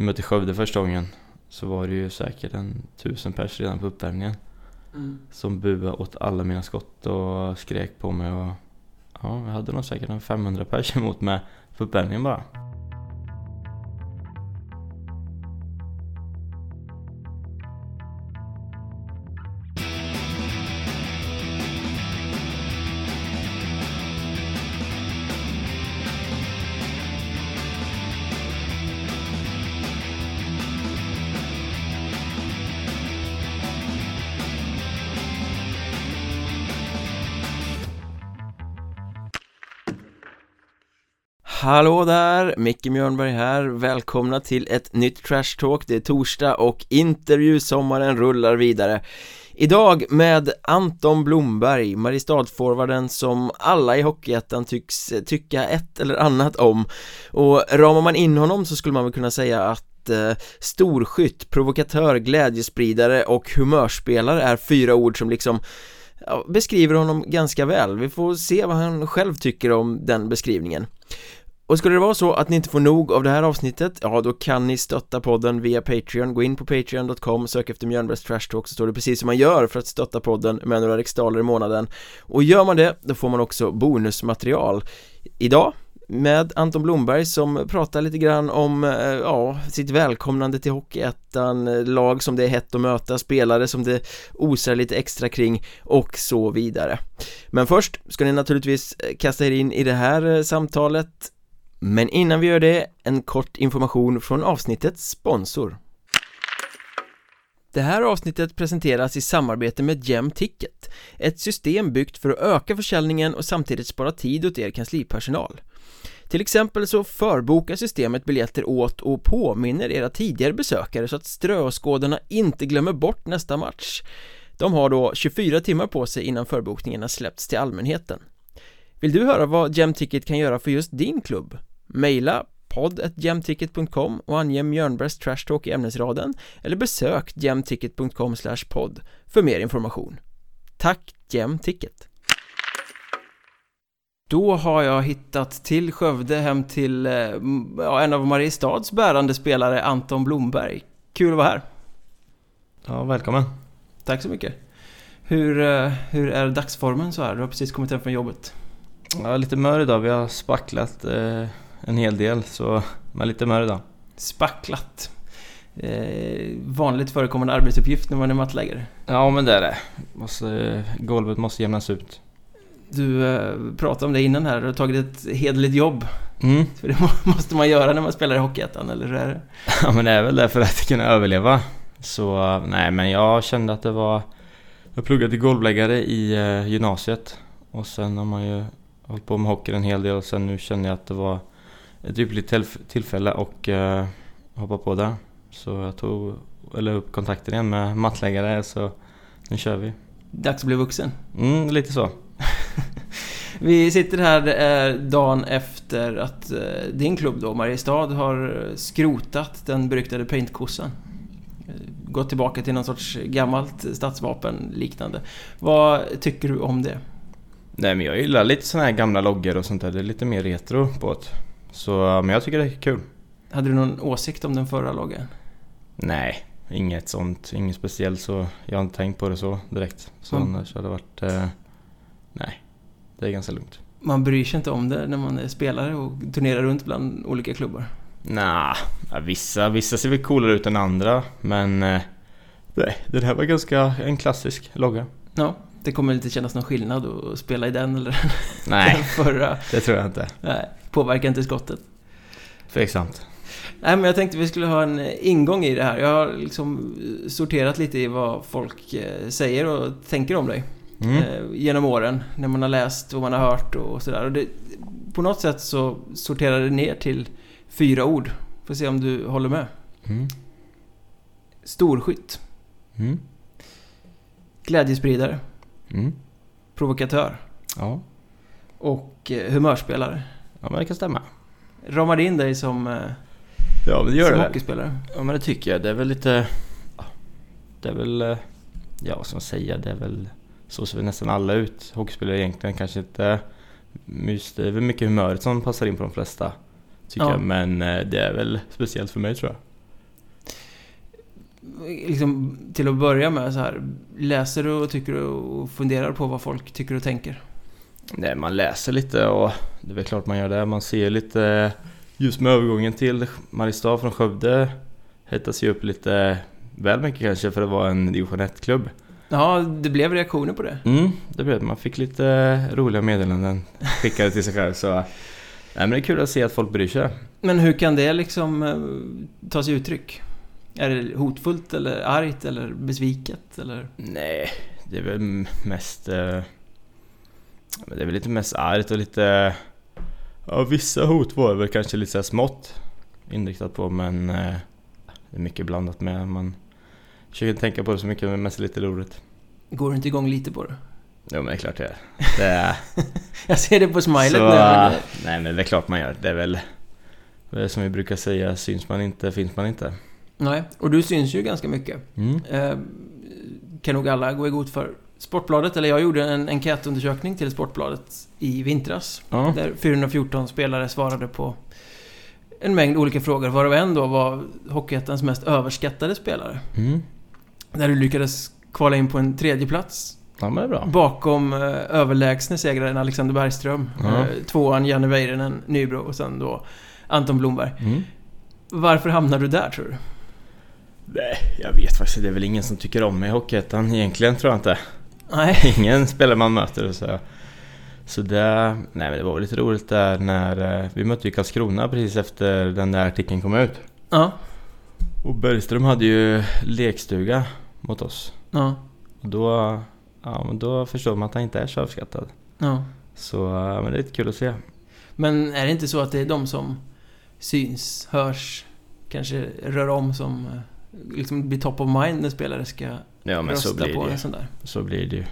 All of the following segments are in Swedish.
vi mötte Skövde första gången så var det ju säkert en tusen pers redan på uppvärmningen. Mm. Som buade åt alla mina skott och skrek på mig och ja, jag hade nog säkert en 500 pers emot mig på uppvärmningen bara. Hallå där, Micke Mjörnberg här, välkomna till ett nytt Trash Talk. Det är torsdag och intervjusommaren rullar vidare. Idag med Anton Blomberg, Mariestadforwarden som alla i Hockeyettan tycks tycka ett eller annat om. Och ramar man in honom så skulle man väl kunna säga att eh, storskytt, provokatör, glädjespridare och humörspelare är fyra ord som liksom ja, beskriver honom ganska väl. Vi får se vad han själv tycker om den beskrivningen och skulle det vara så att ni inte får nog av det här avsnittet, ja då kan ni stötta podden via Patreon, gå in på patreon.com, sök efter Mjölnbergs Trash Talk så står det precis som man gör för att stötta podden med några riksdaler i månaden. Och gör man det, då får man också bonusmaterial. Idag med Anton Blomberg som pratar lite grann om, eh, ja, sitt välkomnande till Hockeyettan, lag som det är hett att möta, spelare som det osar lite extra kring och så vidare. Men först ska ni naturligtvis eh, kasta er in i det här eh, samtalet men innan vi gör det, en kort information från avsnittets sponsor. Det här avsnittet presenteras i samarbete med Ticket, ett system byggt för att öka försäljningen och samtidigt spara tid åt er kanslipersonal. Till exempel så förbokar systemet biljetter åt och påminner era tidigare besökare så att ströskådarna inte glömmer bort nästa match. De har då 24 timmar på sig innan förbokningarna släppts till allmänheten. Vill du höra vad Ticket kan göra för just din klubb? Maila podd.jamticket.com och ange Mjörnbergs Trash Talk i ämnesraden eller besök jamticket.com podd för mer information. Tack Jamticket! Då har jag hittat till Skövde hem till eh, ja, en av Mariestads bärande spelare, Anton Blomberg. Kul att vara här! Ja, välkommen! Tack så mycket! Hur, eh, hur är dagsformen så här? Du har precis kommit hem från jobbet. Ja, lite mör idag. Vi har spacklat eh, en hel del så man är lite mör idag. Spacklat. Eh, vanligt förekommande arbetsuppgift när man är mattläggare. Ja men det är det. Måste, golvet måste jämnas ut. Du eh, pratade om det innan här, du har tagit ett hederligt jobb. Mm. För det måste man göra när man spelar i Hockeyettan, eller hur är det? Ja men det är väl det för att kunna överleva. Så nej men jag kände att det var... Jag pluggade till golvläggare i eh, gymnasiet. Och sen har man ju hållit på med hockey en hel del och sen nu känner jag att det var ett ypperligt tillfälle och uh, hoppa på det. Så jag tog eller upp kontakten igen med mattläggare så nu kör vi. Dags att bli vuxen. Mm, lite så. vi sitter här eh, dagen efter att eh, din klubb då, Mariestad, har skrotat den beryktade paintkossan. Gått tillbaka till någon sorts gammalt stadsvapen liknande. Vad tycker du om det? Nej men jag gillar lite såna här gamla loggor och sånt där. Det är lite mer retro på det. Så, men jag tycker det är kul. Hade du någon åsikt om den förra loggan? Nej, inget sånt. Inget speciellt så. Jag har inte tänkt på det så direkt. Så mm. annars hade det varit... Eh, nej, det är ganska lugnt. Man bryr sig inte om det när man är spelare och turnerar runt bland olika klubbar? Nej, nah, vissa, vissa ser väl coolare ut än andra. Men eh, nej, den här var ganska en klassisk logga. Ja, det kommer inte kännas någon skillnad att spela i den eller Nej, den förra. det tror jag inte. Nej, påverkar inte skottet. Tveksamt. Nej, men jag tänkte vi skulle ha en ingång i det här. Jag har liksom sorterat lite i vad folk eh, säger och tänker om dig. Mm. Eh, genom åren, när man har läst och man har hört och sådär. På något sätt så sorterar det ner till fyra ord. Får se om du håller med. Mm. Storskytt. Mm. Glädjespridare. Mm. Provokatör. Ja. Och eh, humörspelare. Ja, men det kan stämma. Ramar det in dig som, eh, ja, men det gör som det hockeyspelare? Ja, men det tycker jag. Det är väl lite... Det är väl... Eh, ja, vad ska man säga? Det är väl... Så ser vi nästan alla ut. Hockeyspelare egentligen kanske inte... Just, det är väl mycket humöret som passar in på de flesta. Tycker Ja. jag. Men det är väl speciellt för mig tror jag. liksom, till att börja med så här, läser du och tycker du och funderar på vad folk tycker och tänker? Nej, man läser lite och det är väl klart man gör det. Man ser lite just med övergången till Mariestad från Skövde hettas ju upp lite väl mycket kanske för att vara en division 1-klubb. Ja, det blev reaktioner på det. Mm, det blev. Man fick lite roliga meddelanden skickade till sig själv så... Nej men det är kul att se att folk bryr sig. Men hur kan det liksom eh, ta sig uttryck? Är det hotfullt eller argt eller besviket eller? Nej, det är väl mest... Eh, det är väl lite mest argt och lite... Ja, vissa hot var väl kanske lite så smått inriktat på men... Eh, det är mycket blandat med. Man försöker inte tänka på det så mycket men mest lite roligt. Går du inte igång lite på det? Jo men det är klart det är. Det är Jag ser det på smilet så, nu. men- Nej men det är klart man gör. Det är väl... Det är som vi brukar säga, syns man inte finns man inte. Nej, och du syns ju ganska mycket. Mm. Eh, kan nog alla gå i god för. Sportbladet, eller jag gjorde en enkätundersökning till Sportbladet i vintras. Ja. Där 414 spelare svarade på en mängd olika frågor, varav en då var Hockeyettans mest överskattade spelare. Mm. Där du lyckades kvala in på en tredje plats Ja bakom eh, överlägsne segraren Alexander Bergström. Ja. Eh, tvåan Janne Väyrynen, Nybro och sen då Anton Blomberg. Mm. Varför hamnar du där tror du? Nej, jag vet faktiskt Det är väl ingen som tycker om mig i Hockeyettan egentligen tror jag inte. Nej, Ingen spelare man möter så. Så det, nej men det var lite roligt där när eh, vi mötte ju Karlskrona precis efter den där artikeln kom ut. ja, Och Bergström hade ju lekstuga mot oss. ja, Och då, ja men då förstår man att han inte är så överskattad. ja. Så men det är lite kul att se. Men är det inte så att det är de som syns, hörs, kanske rör om som eh, liksom blir top of mind när spelare ska Ja men så blir på det en sån där? Så blir det ju.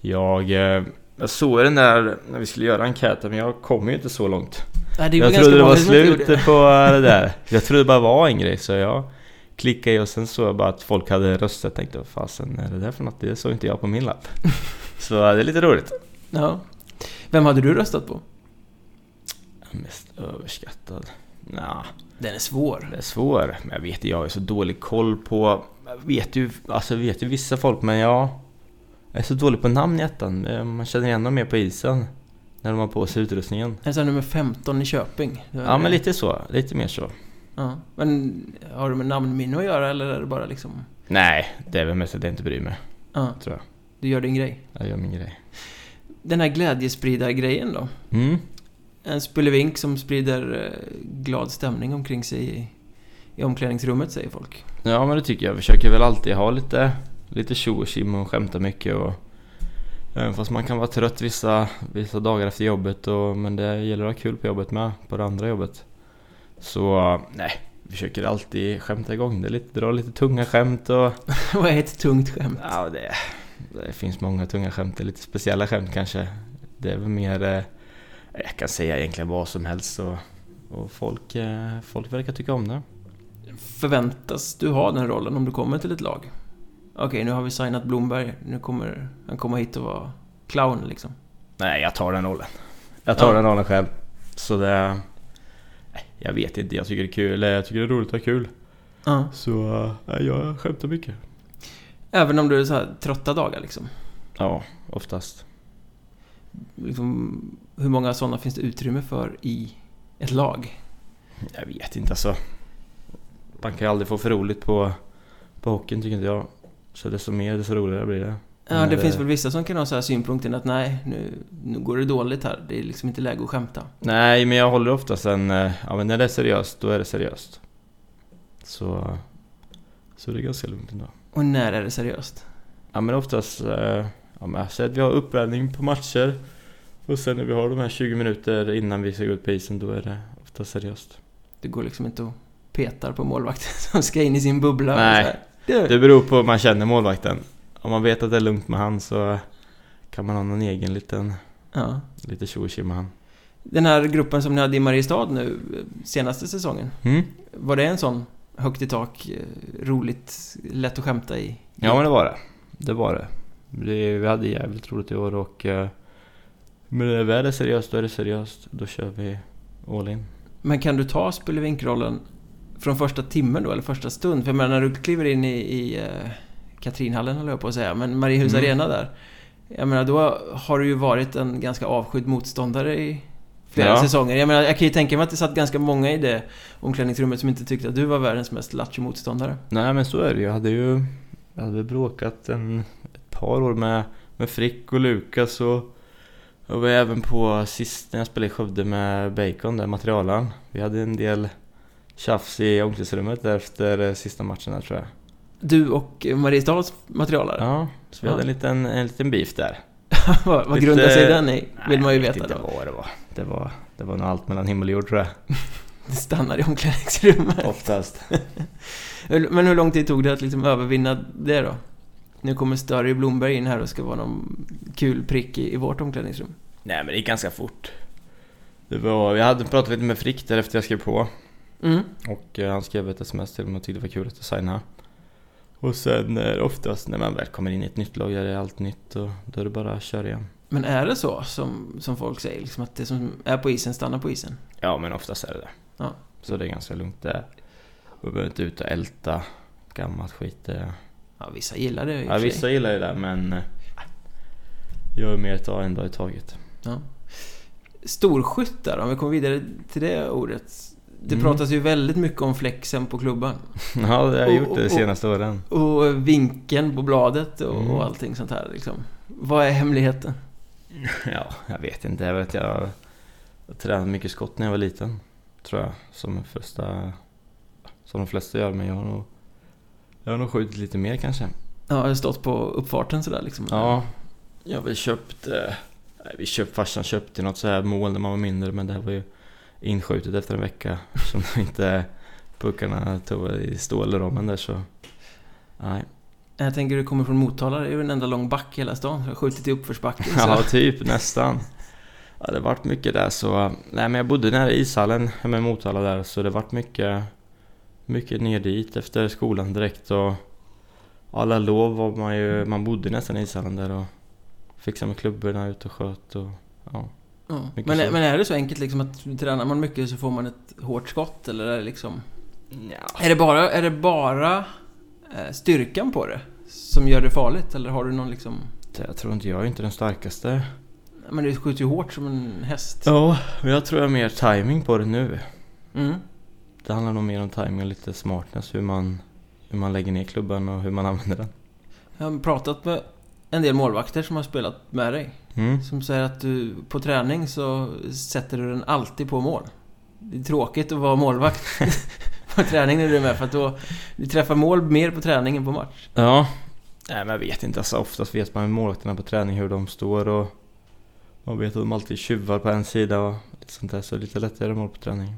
Jag, eh, jag såg den där när vi skulle göra enkäten men jag kom ju inte så långt. Nej, det jag ganska trodde det var slutet på det där. Jag trodde det bara var en grej så jag klickade och sen såg jag bara att folk hade röstat. Jag tänkte vad fasen är det där för något? Det såg inte jag på min lapp. Så det är lite roligt. Ja. Vem hade du röstat på? Mest överskattad? Nja, Den är svår. det är svår. Men jag vet jag har så dålig koll på... Jag vet ju, alltså vet ju vissa folk men jag... Jag är så dålig på namn i ettan. Man känner igen dem mer på isen. När de har på sig utrustningen. Är det nummer 15 i Köping? Ja men lite så, lite mer så. Ja. Men har det med namnminne att göra eller är det bara liksom... Nej, det är väl mest att jag inte bryr mig, Ja, tror jag. du gör din grej. Jag gör min grej. Den här glädjespridargrejen då? Mm. En spelevink som sprider eh, glad stämning omkring sig i, i omklädningsrummet säger folk. Ja men det tycker jag. Jag försöker väl alltid ha lite, lite tjo och tjim och skämta mycket och Även fast man kan vara trött vissa, vissa dagar efter jobbet och, men det gäller att ha kul på jobbet med, på det andra jobbet. Så nej, vi försöker alltid skämta igång det lite, dra lite tunga skämt och Vad är ett tungt skämt? Ja, det, det finns många tunga skämt. Det är lite speciella skämt kanske. Det är väl mer... Jag kan säga egentligen vad som helst och, och folk, eh, folk verkar tycka om det. Förväntas du ha den rollen om du kommer till ett lag? Okej, nu har vi signat Blomberg. Nu kommer han komma hit och vara clown liksom. Nej, jag tar den rollen. Jag tar Ja. den rollen själv. Så det... Jag vet inte, jag tycker det är kul. Jag tycker det är roligt att ha kul. Ja. Så jag skämtar mycket. Även om du är så här trötta dagar liksom. Ja, oftast. liksom hur många sådana finns det utrymme för i ett lag? Jag vet inte alltså. Man kan ju aldrig få för roligt på, på hockeyn tycker inte jag. Så desto mer desto roligare blir det. Ja, det det- finns väl vissa som kan ha så här synpunkten att nej, nu, nu går det dåligt här. Det är liksom inte läge att skämta. Nej, men jag håller ofta sen... eh, Ja, men när det är seriöst, då är det seriöst. Så... Så det är ganska lugnt ändå. Och när är det seriöst? Ja, men oftast... eh, Ja, men säg att vi har uppvärmning på matcher. Och sen när vi har de här 20 minuter innan vi ska gå ut på isen, då är det ofta seriöst. Det går liksom inte att petar på målvakten som ska in i sin bubbla. Nej. Det beror på om man känner målvakten. Om man vet att det är lugnt med han så kan man ha någon egen liten... Ja. Lite tjo med han. Den här gruppen som ni hade i Mariestad nu, eh, senaste säsongen. Mm? Var det en sån högt i tak, eh, roligt, lätt att skämta i? Ja, men det var det. Det var det. det vi hade jävligt roligt i år och... eh, Men när det väl är seriöst, då är det seriöst. Då kör vi all in. Men kan du ta spelevinkrollen från första timmen då, eller första stund? För jag menar, när du kliver in i, i uh, Katrinhallen höll jag på att säga, men Mariehus Mm. Arena där. Jag menar, då har du ju varit en ganska avskydd motståndare i flera Ja. säsonger. Jag menar, jag kan ju tänka mig att det satt ganska många i det omklädningsrummet som inte tyckte att du var världens mest lattjo motståndare. Nej men så är det ju. Jag hade ju jag hade bråkat en, ett par år med, med Frick och Lukas och jag var även på sist när jag spelade i Skövde med Bacon, där materialen. Vi hade en del tjafs i omklädningsrummet där efter eh, sista matchen där tror jag. Du och Mariestads materialare. Ja, så vi Ja. hade en liten, en liten beef där. vad vad grundar sig den i? Vill man ju jag vet veta inte då. vad det var. Det var, det var nog allt mellan himmel och jord tror jag. Det stannar i omklädningsrummet. Oftast. Men hur lång tid tog det att liksom övervinna det då? Nu kommer Större Blomberg in här och ska vara någon kul prick i, i vårt omklädningsrum. Nej men det gick ganska fort. Det var, jag hade pratat lite med Frick där efter jag skrev på. Mm. Och eh, han skrev ett sms till mig och tyckte det var kul att signa. Och sen eh, oftast när man väl kommer in i ett nytt lag är det allt nytt och då är det bara att köra igen. Men är det så som, som folk säger? Liksom att det som är på isen stannar på isen? Ja men oftast är det det. Ja. Så det är ganska lugnt det. Vi behöver inte ut och älta gammalt skit. Det. Ja, vissa gillar det i och Ja, vissa gillar ju det men eh, jag är mer ta en dag i taget. Ja. Storskyttar, om vi kommer vidare till det ordet. Det Mm. pratas ju väldigt mycket om flexen på klubban. Ja, det har jag Och- gjort det de och- senaste åren. Och vinkeln på bladet och, Mm. och allting sånt här liksom. Vad är hemligheten? Ja, jag vet inte. Jag vet jag, jag tränade mycket skott när jag var liten. Tror jag. Som de flesta, som de flesta gör. Men jag har nog, jag har nog skjutit lite mer kanske. Ja, jag har stått på uppfarten sådär liksom. Ja, jag har väl köpt... Nej, vi köpt, farsan köpte något så här mål när man var mindre. Men det här var ju inskjutet efter en vecka. Som inte puckarna tog i stålramen där så... Nej. Jag tänker du kommer från Motala, det är ju en enda lång back i hela stan. Jag har skjutit i uppförsbacken. så- Ja, typ nästan. Ja, det vart mycket där så... Nej, men jag bodde nära ishallen hemma i Motala där så det vart mycket... Mycket ner dit efter skolan direkt och... Alla lov var man ju... Man bodde nästan i ishallen där och... Fixade med klubborna ut och sköt och... Ja. Ja. Men, så. men är det så enkelt liksom att tränar man mycket så får man ett hårt skott eller är det liksom... ja. Är det bara, är det bara eh, styrkan på det som gör det farligt? Eller har du någon liksom... Jag tror inte jag är inte den starkaste. Men du skjuter ju hårt som en häst. Ja, men jag tror jag har mer timing på det nu. Mm. Det handlar nog mer om timing och lite smartness hur man... Hur man lägger ner klubban och hur man använder den. Jag har pratat med en del målvakter som har spelat med dig. Mm. Som säger att du på träning så sätter du den alltid på mål. Det är tråkigt att vara målvakt på träning när du är med för att då... Du träffar mål mer på träning än på match. Ja. Nej men jag vet inte, alltså oftast vet man med målvakterna på träning hur de står och man vet att de alltid tjuvar på en sida och lite sånt där så det är lite lättare mål på träning.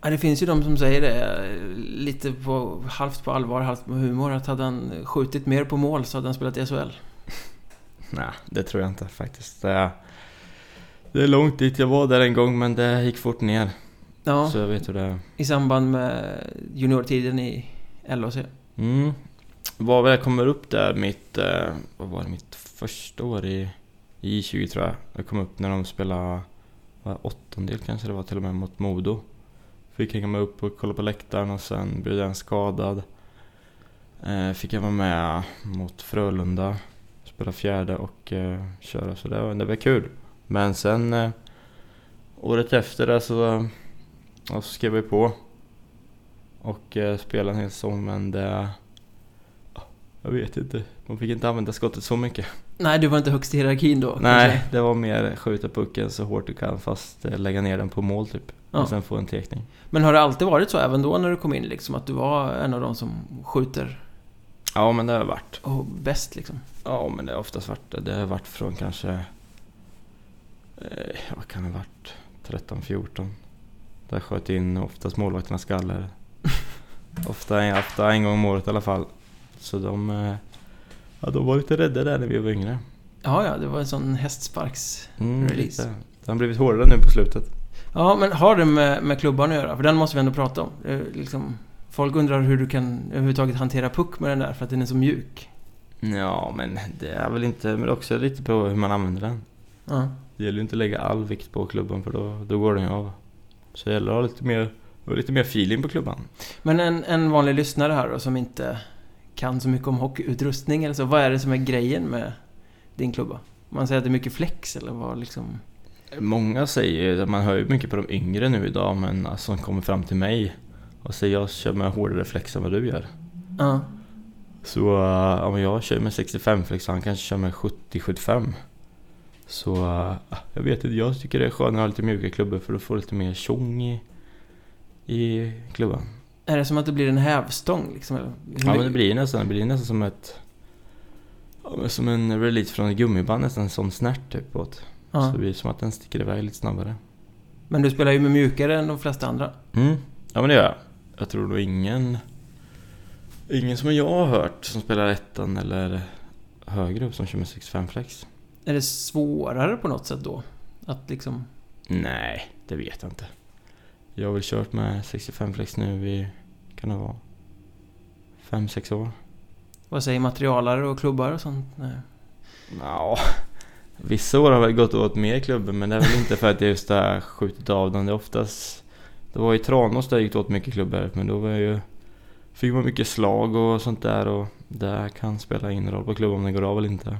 Ja, det finns ju de som säger det eh, lite på halvt på allvar, halvt med humor att hade han skjutit mer på mål så hade han spelat i SHL. Nej, det tror jag inte faktiskt. Det är, långt dit, jag var där en gång men det gick fort ner. Ja, Så jag vet hur det är. i samband med juniortiden i LHC. Mm. Var väl jag kommer upp där mitt, eh, vad var det, mitt första år i, i 20 tror jag. Jag kom upp när de spelade, vad, åttondel kanske det var till och med mot Modo. Fick hänga med upp och kolla på läktaren och sen blev den skadad. Eh, fick jag vara med mot Frölunda, spela fjärde och eh, köra så det var, det var kul. Men sen eh, året efter det så, så skrev jag på och eh, spelade en hel säsong men det jag vet inte. Man fick inte använda skottet så mycket. Nej, du var inte högst i hierarkin då? Nej, kanske? det var mer skjuta pucken så hårt du kan fast eh, lägga ner den på mål typ. Ja. Och sen få en tekning. Men har det alltid varit så även då när du kom in liksom? Att du var en av de som skjuter Ja men det har varit. och bäst liksom? Ja men det har oftast varit det. Det har varit från kanske... Eh, vad kan det ha varit? 13, 14. Där sköt in oftast målvakternas skaller. ofta, ofta en gång om året i alla fall. Så de... Eh, ja, de var lite rädda där när vi var yngre. Ja, ja, det var en sån hästsparks... Mm. Det har blivit hårdare nu på slutet. Ja, men har det med, med klubban att göra? För den måste vi ändå prata om. Är liksom, folk undrar hur du kan överhuvudtaget hantera puck med den där för att den är så mjuk. Ja, men det är väl inte... Men också lite på hur man använder den. Ja. Det gäller ju inte att lägga all vikt på klubban för då, då går den ju av. Så det gäller att ha lite mer lite mer feeling på klubban. Men en, en vanlig lyssnare här då som inte kan så mycket om hockeyutrustning eller så. Vad är det som är grejen med din klubba? Man säger att det är mycket flex eller vad liksom? Många säger, man hör ju mycket på de yngre nu idag, men alltså, som kommer fram till mig och säger jag kör med hårdare flex än vad du gör. Ja. Så uh, ja, men jag kör med 65 flex han kanske kör med 70-75. Så jag vet inte, jag tycker det är skönare att ha lite mjuka klubbor för får du lite mer tjong i, i klubban. Är det som att det blir en hävstång liksom? Ja men det blir nästan, det blir nästan som ett Som en release från ett gummiband nästan, en sån snärt typ åt. Så ja. det blir som att den sticker iväg lite snabbare. Men du spelar ju med mjukare än de flesta andra. Mm. Ja men det gör jag. Jag tror nog ingen Ingen som jag har hört som spelar ettan eller högre upp som kör med 65 flex. Är det svårare på något sätt då? Att liksom... Nej, det vet jag inte. Jag har väl kört med 65 flex nu i, kan det vara, 5-6 år. Vad säger materialare och klubbar och sånt? Ja, vissa år har väl gått åt mer klubbor men det är väl inte för att jag just har skjutit av dem. Det är oftast... Det var i Tranås där jag gick åt mycket klubbor men då var jag ju... Fick man mycket slag och sånt där och det kan spela in roll på klubban om den går av eller inte.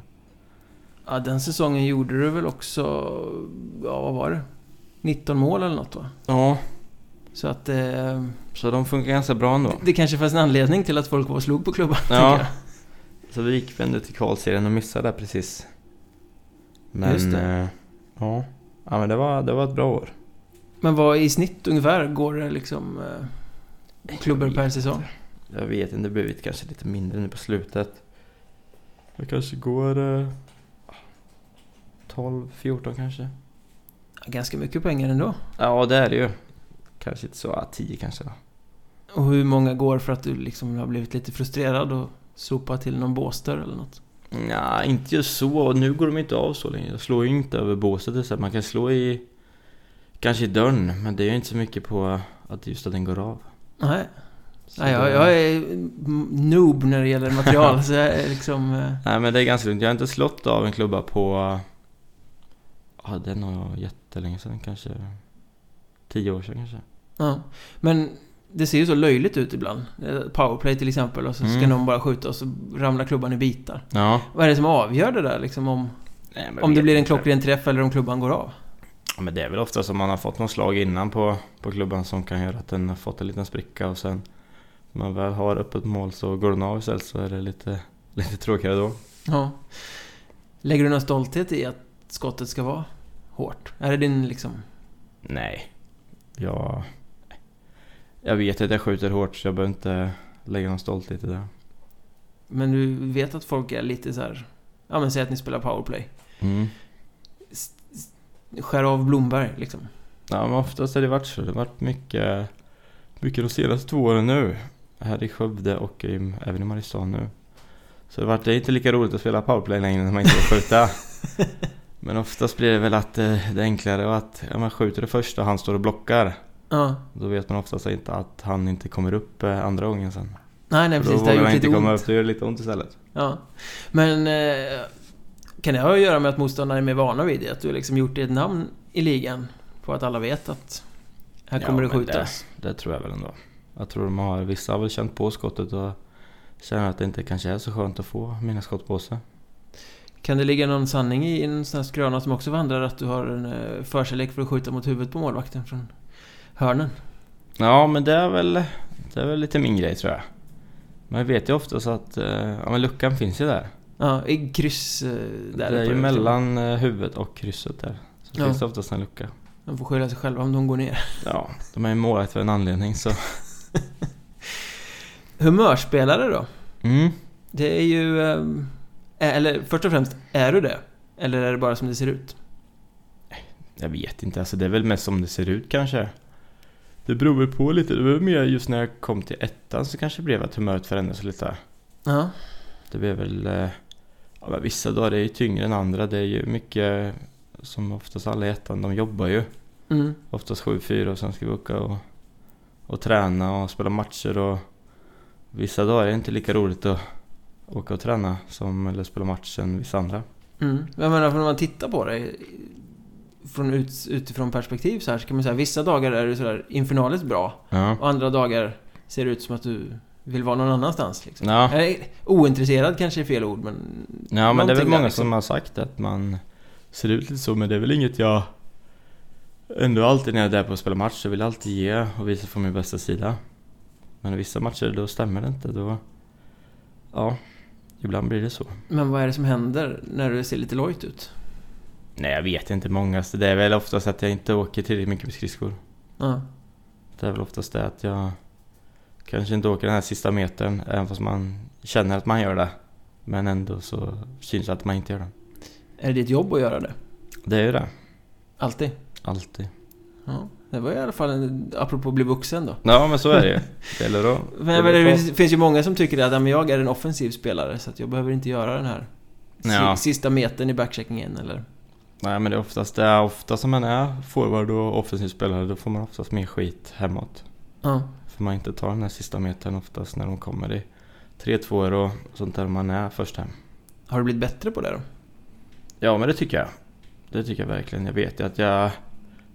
Ja, den säsongen gjorde du väl också... Ja, vad var det? 19 mål eller något va? Ja, Så att eh, så de funkar ganska bra ändå. det kanske fanns en anledning till att folk var och slog på klubban, Ja. Så vi gick ändå till kvalserien och missade där precis. Men... Just det. eh, ja. ja, men det var, det var ett bra år. Men vad i snitt ungefär går det liksom... Eh, klubbor per säsong? Jag vet inte, det blivit kanske lite mindre nu på slutet. Jag kanske går eh, 12, 14 kanske. Ganska mycket pengar ändå. Ja, det är det ju. Kanske inte så, ja, 10 kanske då. Och hur många går för att du liksom har blivit lite frustrerad och sopat till någon båsdörr eller något? Ja, inte just så. Nu går de inte av så länge. Jag slår ju inte över båset. Så man kan slå i... Kanske i dörren, men det är inte så mycket på att just att den går av. Nej, Så Nej jag, det- jag är noob när det gäller material så jag är liksom... eh, Nej men det är ganska lugnt. Jag har inte slått av en klubba på... Ja, den har jag jättelänge sedan. Kanske 10 år sedan kanske. Ja. Men det ser ju så löjligt ut ibland. Eh, Powerplay till exempel och så ska Mm. någon bara skjuta och så ramlar klubban i bitar. Ja. Vad är det som avgör det där liksom om, Nej, om det blir en klockren träff eller om klubban går av? Ja, men det är väl ofta som man har fått någon slag innan på, på klubban som kan göra att den har fått en liten spricka och sen när man väl har öppet mål så går den av istället så är det lite, lite tråkigare då. Ja. Lägger du någon stolthet i att skottet ska vara hårt? Är det din liksom... Nej. Jag, jag vet att jag skjuter hårt så jag behöver inte lägga någon stolthet i det. Men du vet att folk är lite så här. Ja men säg att ni spelar powerplay. Mm. Skär av Blomberg liksom. Ja men oftast har det varit så. Det har varit mycket, mycket de senaste två åren nu. Här i Skövde och i, även i Mariestad nu. Så det varit det är inte lika roligt att spela powerplay längre när man inte får skjuta. men oftast blir det väl att eh, det är enklare och att ja, man skjuter det första och han står och blockar. Ja. Då vet man oftast inte att han inte kommer upp eh, andra gången sen. Nej nej precis, då det har gjort han lite inte komma ont. upp, då gör det lite ont istället. Ja. Men eh, kan det ha att göra med att motståndarna är mer vana vid det? Att du liksom gjort ett namn i ligan på att alla vet att här Ja, kommer det men skjutas? Det tror jag väl ändå. Jag tror de har, vissa har väl känt på skottet och känner att det inte kanske är så skönt att få mina skott på sig. Kan det ligga någon sanning i en sån här skröna som också vandrar att du har en eh, förkärlek för att skjuta mot huvudet på målvakten från hörnen? Ja, men det är väl, det är väl lite min grej tror jag. Jag vet ju oftast att eh, ja, men luckan finns ju där. Ja, i kryss eh, där. det är ju det. mellan eh, huvudet och krysset där. Så Ja. finns det oftast en lucka. De får skylla sig själva om de går ner. Ja, de är ju målvakt för en anledning så. Humörspelare då? Mm. Det är ju... Eller först och främst, är du det? Eller är det bara som det ser ut? Jag vet inte, alltså det är väl mest som det ser ut kanske. Det beror väl på lite. Det var mer just när jag kom till ettan så kanske det blev att humöret förändrades lite. Ja. Det blev väl... eh, Ja, vissa dagar är ju tyngre än andra. Det är ju mycket... Som oftast alla i ettan, de jobbar ju. Mm. Oftast 7-4 och sen ska vi åka och, och träna och spela matcher och... Vissa dagar är det inte lika roligt att åka och träna som eller spela match än vissa andra. Mm. Jag menar, för när man tittar på dig från ut, utifrån perspektiv så här så kan man säga vissa dagar är du sådär infernaliskt bra Ja. och andra dagar ser det ut som att du vill vara någon annanstans liksom. Ja. Ointresserad kanske är fel ord men... Ja men det är väl många liksom. som har sagt att man ser ut lite så men det är väl inget jag Ändå alltid när jag är där på att spela match så vill jag alltid ge och visa från min bästa sida Men i vissa matcher då stämmer det inte då Ja Ibland blir det så Men vad är det som händer när du ser lite lojt ut? Nej jag vet inte många så det är väl oftast att jag inte åker tillräckligt mycket med skridskor Ja. Det är väl oftast det att jag Kanske inte åker den här sista metern även fast man känner att man gör det Men ändå så syns det att man inte gör det Är det ditt jobb att göra det? Det är ju det Alltid? Alltid Ja. Det var i alla fall en, apropå att bli vuxen då. Ja men så är det ju. Det gäller att... Men, men det finns ju många som tycker att ja, men jag är en offensiv spelare så att jag behöver inte göra den här Ja. sista metern i backcheckingen eller... Nej men det är oftast det är ofta som man är forward och offensiv spelare då får man oftast mer skit hemåt. Ja. För man inte tar den här sista metern oftast när de kommer i 3-2 och sånt där man är först hem. Har du blivit bättre på det då? Ja men det tycker jag. Det tycker jag verkligen. Jag vet ju att jag...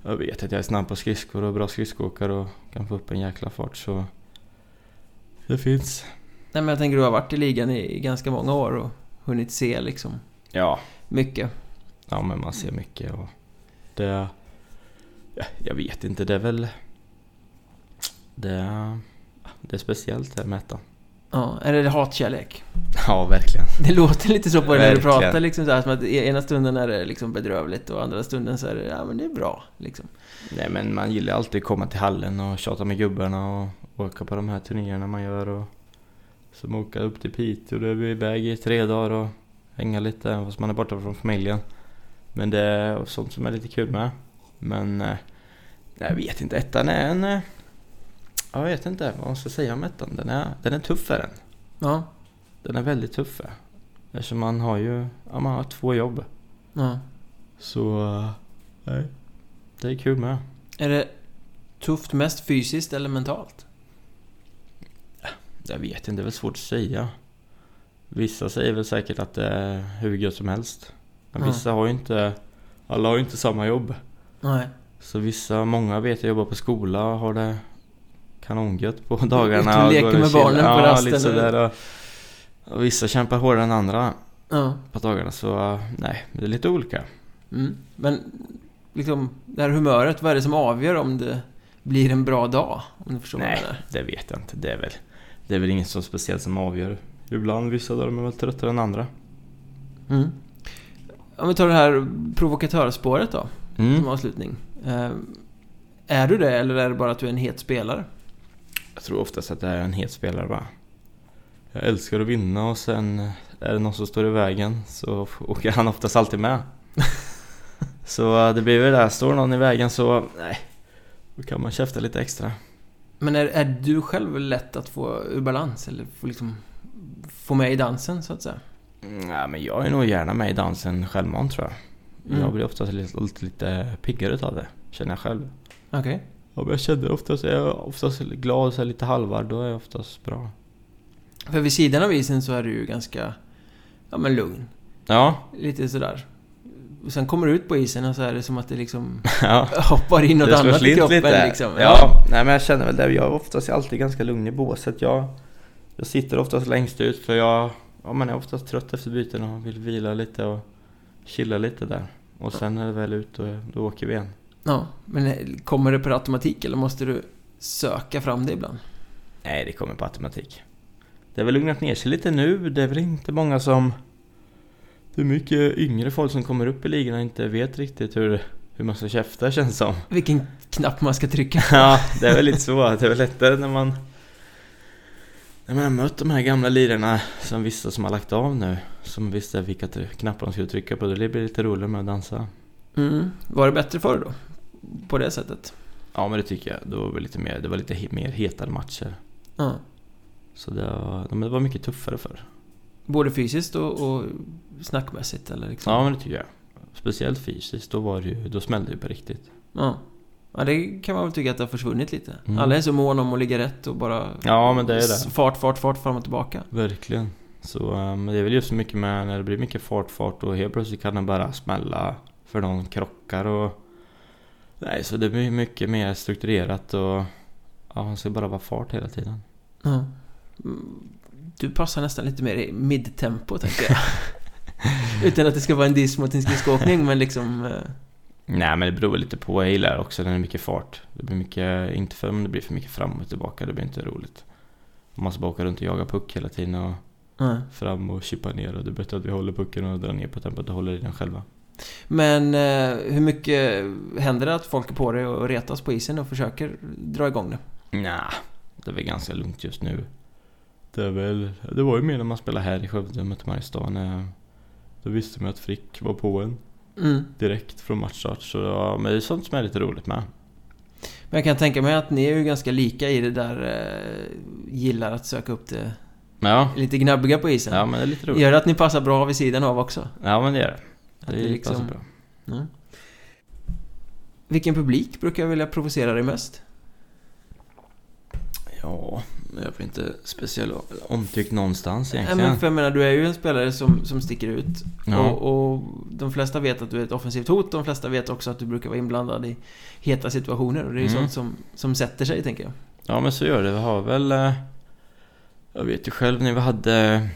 Jag vet att jag är snabb på skridskor och bra skridskoåkare och kan få upp en jäkla fart så... Det finns. Nej men jag tänker du har varit i ligan i, i ganska många år och hunnit se liksom Ja. mycket. Ja men man ser mycket och det... Ja, jag vet inte, det är väl... Det... Det är speciellt det med ettan. Ja, det hatkärlek? Ja, verkligen. Det låter lite så på dig när du pratar liksom så här, som att i ena stunden är det liksom bedrövligt och andra stunden så är det, ja men det är bra liksom. Nej men man gillar alltid att komma till hallen och tjata med gubbarna och åka på de här turnéerna man gör och... Som åka upp till Piteå, då är vi iväg i tre dagar och hänga lite fast man är borta från familjen. Men det är sånt som är lite kul med. Men... eh, jag vet inte, ettan är en... eh, Jag vet inte vad man ska säga om ettan. Den är, den är tuff är den. Ja, Den är väldigt tuff. eh. Eftersom man har ju, ja, man har två jobb. ja. Så, nej. Det är kul med. Är det tufft mest fysiskt eller mentalt? Jag vet inte, det är väl svårt att säga. Vissa säger väl säkert att det är hur gött som helst. Men Ja. vissa har ju inte, alla har ju inte samma jobb. Nej. Så vissa, många vet jag jobbar på skola och har det kanongött på dagarna. och och leker med barnen på ja, rasten, Lite sådär, och, och vissa kämpar hårdare än andra Ja. på dagarna. Så nej, det är lite olika. Mm. Men liksom, det här humöret, vad är det som avgör om det blir en bra dag? Om du förstår vad jag Nej, menar? det vet jag inte. Det är väl, det är väl inget så speciellt som avgör. Ibland vissa dagar är man väl tröttare än andra. Mm. Om vi tar det här provokatörspåret då, som Mm. avslutning. Eh, är du det, eller är det bara att du är en het spelare? Jag tror oftast att det är en het spelare bara. Jag älskar att vinna och sen är det någon som står i vägen så åker han oftast alltid med. så eh, det blir väl det, står någon i vägen så nej, då kan man käfta lite extra. Men är, är du själv lätt att få ur balans, eller få liksom... Få med i dansen, så att säga? Ja, men jag är nog gärna med i dansen självmant tror jag. Mm. Jag blir oftast lite, lite, lite piggare utav det, känner jag själv. Okej. Ja, men jag känner oftast, är jag oftast glad, så här lite halvard, då är jag oftast bra. För vid sidan av isen så är du ju ganska... Ja, men lugn. Ja, Lite sådär. Och sen kommer du ut på isen och så är det som att det liksom ja. hoppar in något Det annat i kroppen lite. liksom. Ja. nej men jag känner väl det. Jag är oftast alltid ganska lugn i båset. Jag, jag sitter oftast längst ut för jag, ja, man är oftast trött efter byten och vill vila lite och chilla lite där. Och sen är det väl ut och då åker vi igen. Ja, men kommer det per automatik eller måste du söka fram det ibland? Nej, det kommer på automatik. Det har väl lugnat ner sig lite nu. Det är väl inte många som... Det är mycket yngre folk som kommer upp i ligan och inte vet riktigt hur, hur man ska käfta känns som. Vilken knapp man ska trycka? Ja, det är väl lite så. Det är väl lättare när man... När man har mött de här gamla lirarna som vissa som har lagt av nu. Som visste vilka knappar de skulle trycka på. Det blir lite roligare med att dansa. Mm. Var det bättre förr då? På det sättet? Ja, men det tycker jag. Det var lite mer, det var lite mer hetare matcher. Ja. Så det var, det var mycket tuffare förr. Både fysiskt och, och snackmässigt eller liksom? Ja, men det tycker jag. Speciellt fysiskt, då var det ju, då smällde det på riktigt. Ja. Ja, det kan man väl tycka att det har försvunnit lite. Mm. Alla är så måna om att ligga rätt och bara... Ja, men det är det. Fart, fart, fart fram och tillbaka. Verkligen. Så um, det är väl just så mycket med när det blir mycket fart, fart och helt plötsligt kan den bara smälla för någon krockar och... Nej, så det blir mycket mer strukturerat och... Ja, man ska bara vara fart hela tiden. Ja. Mm, Du passar nästan lite mer i midtempo, tänker jag. Utan att det ska vara en diss mot din skridskoåkning, men liksom... Nej, men det beror lite på. Jag gillar också när det är mycket fart. Det blir mycket, inte för om det blir för mycket fram och tillbaka, det blir inte roligt. Man måste bara åka runt och jaga puck hela tiden och nej. fram och chippa ner och det är bättre att vi håller pucken och drar ner på tempot och håller i den själva. Men eh, hur mycket händer det att folk är på dig och retas på isen och försöker dra igång det? Nja, det är väl ganska lugnt just nu. Det är väl, det var ju mer när man spelade här i Skövde och mötte Mariestad. Då visste man att Frick var på en Mm. direkt från matchstart. Så ja, men det är sånt som är lite roligt med. Men jag kan tänka mig att ni är ju ganska lika i det där eh, gillar att söka upp det Ja, lite gnabbiga på isen. ja men det är lite roligt. Gör det att ni passar bra vid sidan av också? Ja men det gör det. Att Det det är liksom- liksom... bra. Mm. Vilken publik brukar vilja provocera dig mest? Ja, jag är inte speciellt omtyckt någonstans Nej, egentligen. men för jag menar, du är ju en spelare som, som sticker ut. Ja. Och, och de flesta vet att du är ett offensivt hot. De flesta vet också att du brukar vara inblandad i heta situationer. Och det är ju Mm. sånt som, som sätter sig, tänker jag. Ja men så gör det. Vi har väl... eh, Jag vet ju själv när vi hade...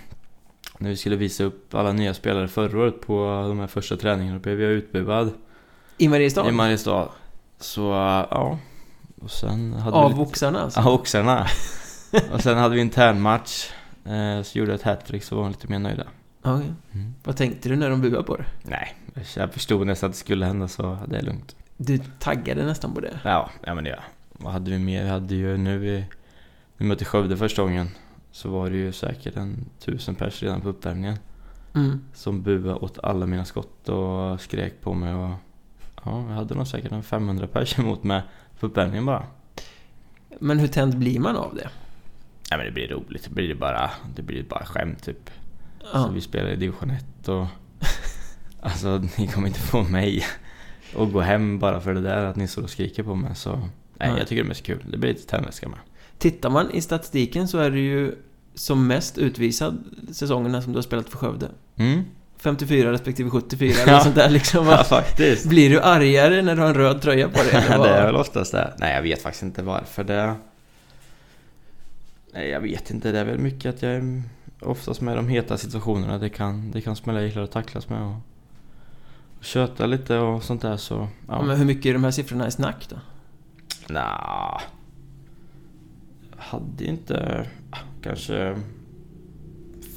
När vi skulle visa upp alla nya spelare förra året på de här första träningarna. Då blev jag utbuad I Mariestad? i Mariestad. Så ja. Och sen hade Av vi lite... oxarna alltså? Ja, oxarna. och sen hade vi internmatch. Eh, så gjorde jag ett hattrick så var de lite mer nöjda. Okej. Mm. Vad tänkte du när de buade på dig? Nej, jag förstod nästan att det skulle hända så det är lugnt. Du taggade nästan på det. Ja, ja men det ja. Vad hade vi mer? Vi hade ju nu vi, vi mötte Skövde första gången. Så var det ju säkert en tusen pers redan på uppvärmningen. Mm. Som buade åt alla mina skott och skrek på mig och... Ja, vi hade nog säkert en 500 pers emot mig på uppvärmningen bara. Men hur tänd blir man av det? Ja men det blir roligt, det blir bara, det blir bara skämt typ. Ja. Så vi spelar i division 1 och... Alltså ni kommer inte få mig att gå hem bara för det där att ni står och skriker på mig så... Nej, Nej. jag tycker det är mest kul. Det blir lite tändvätska med. Tittar man i statistiken så är du ju som mest utvisad säsongerna som du har spelat för Skövde. Mm. 54 respektive 74 eller Ja. sånt där liksom. Ja, faktiskt. Blir du argare när du har en röd tröja på dig? Ja, det är väl oftast det. Nej, jag vet faktiskt inte varför det... Nej, jag vet inte. Det är väl mycket att jag är oftast med de heta situationerna. Det kan, det kan smälla illa och tacklas med och, och köta lite och sånt där så... Ja. Men hur mycket är de här siffrorna i snack då? Nja... Jag hade inte... ah, Kanske...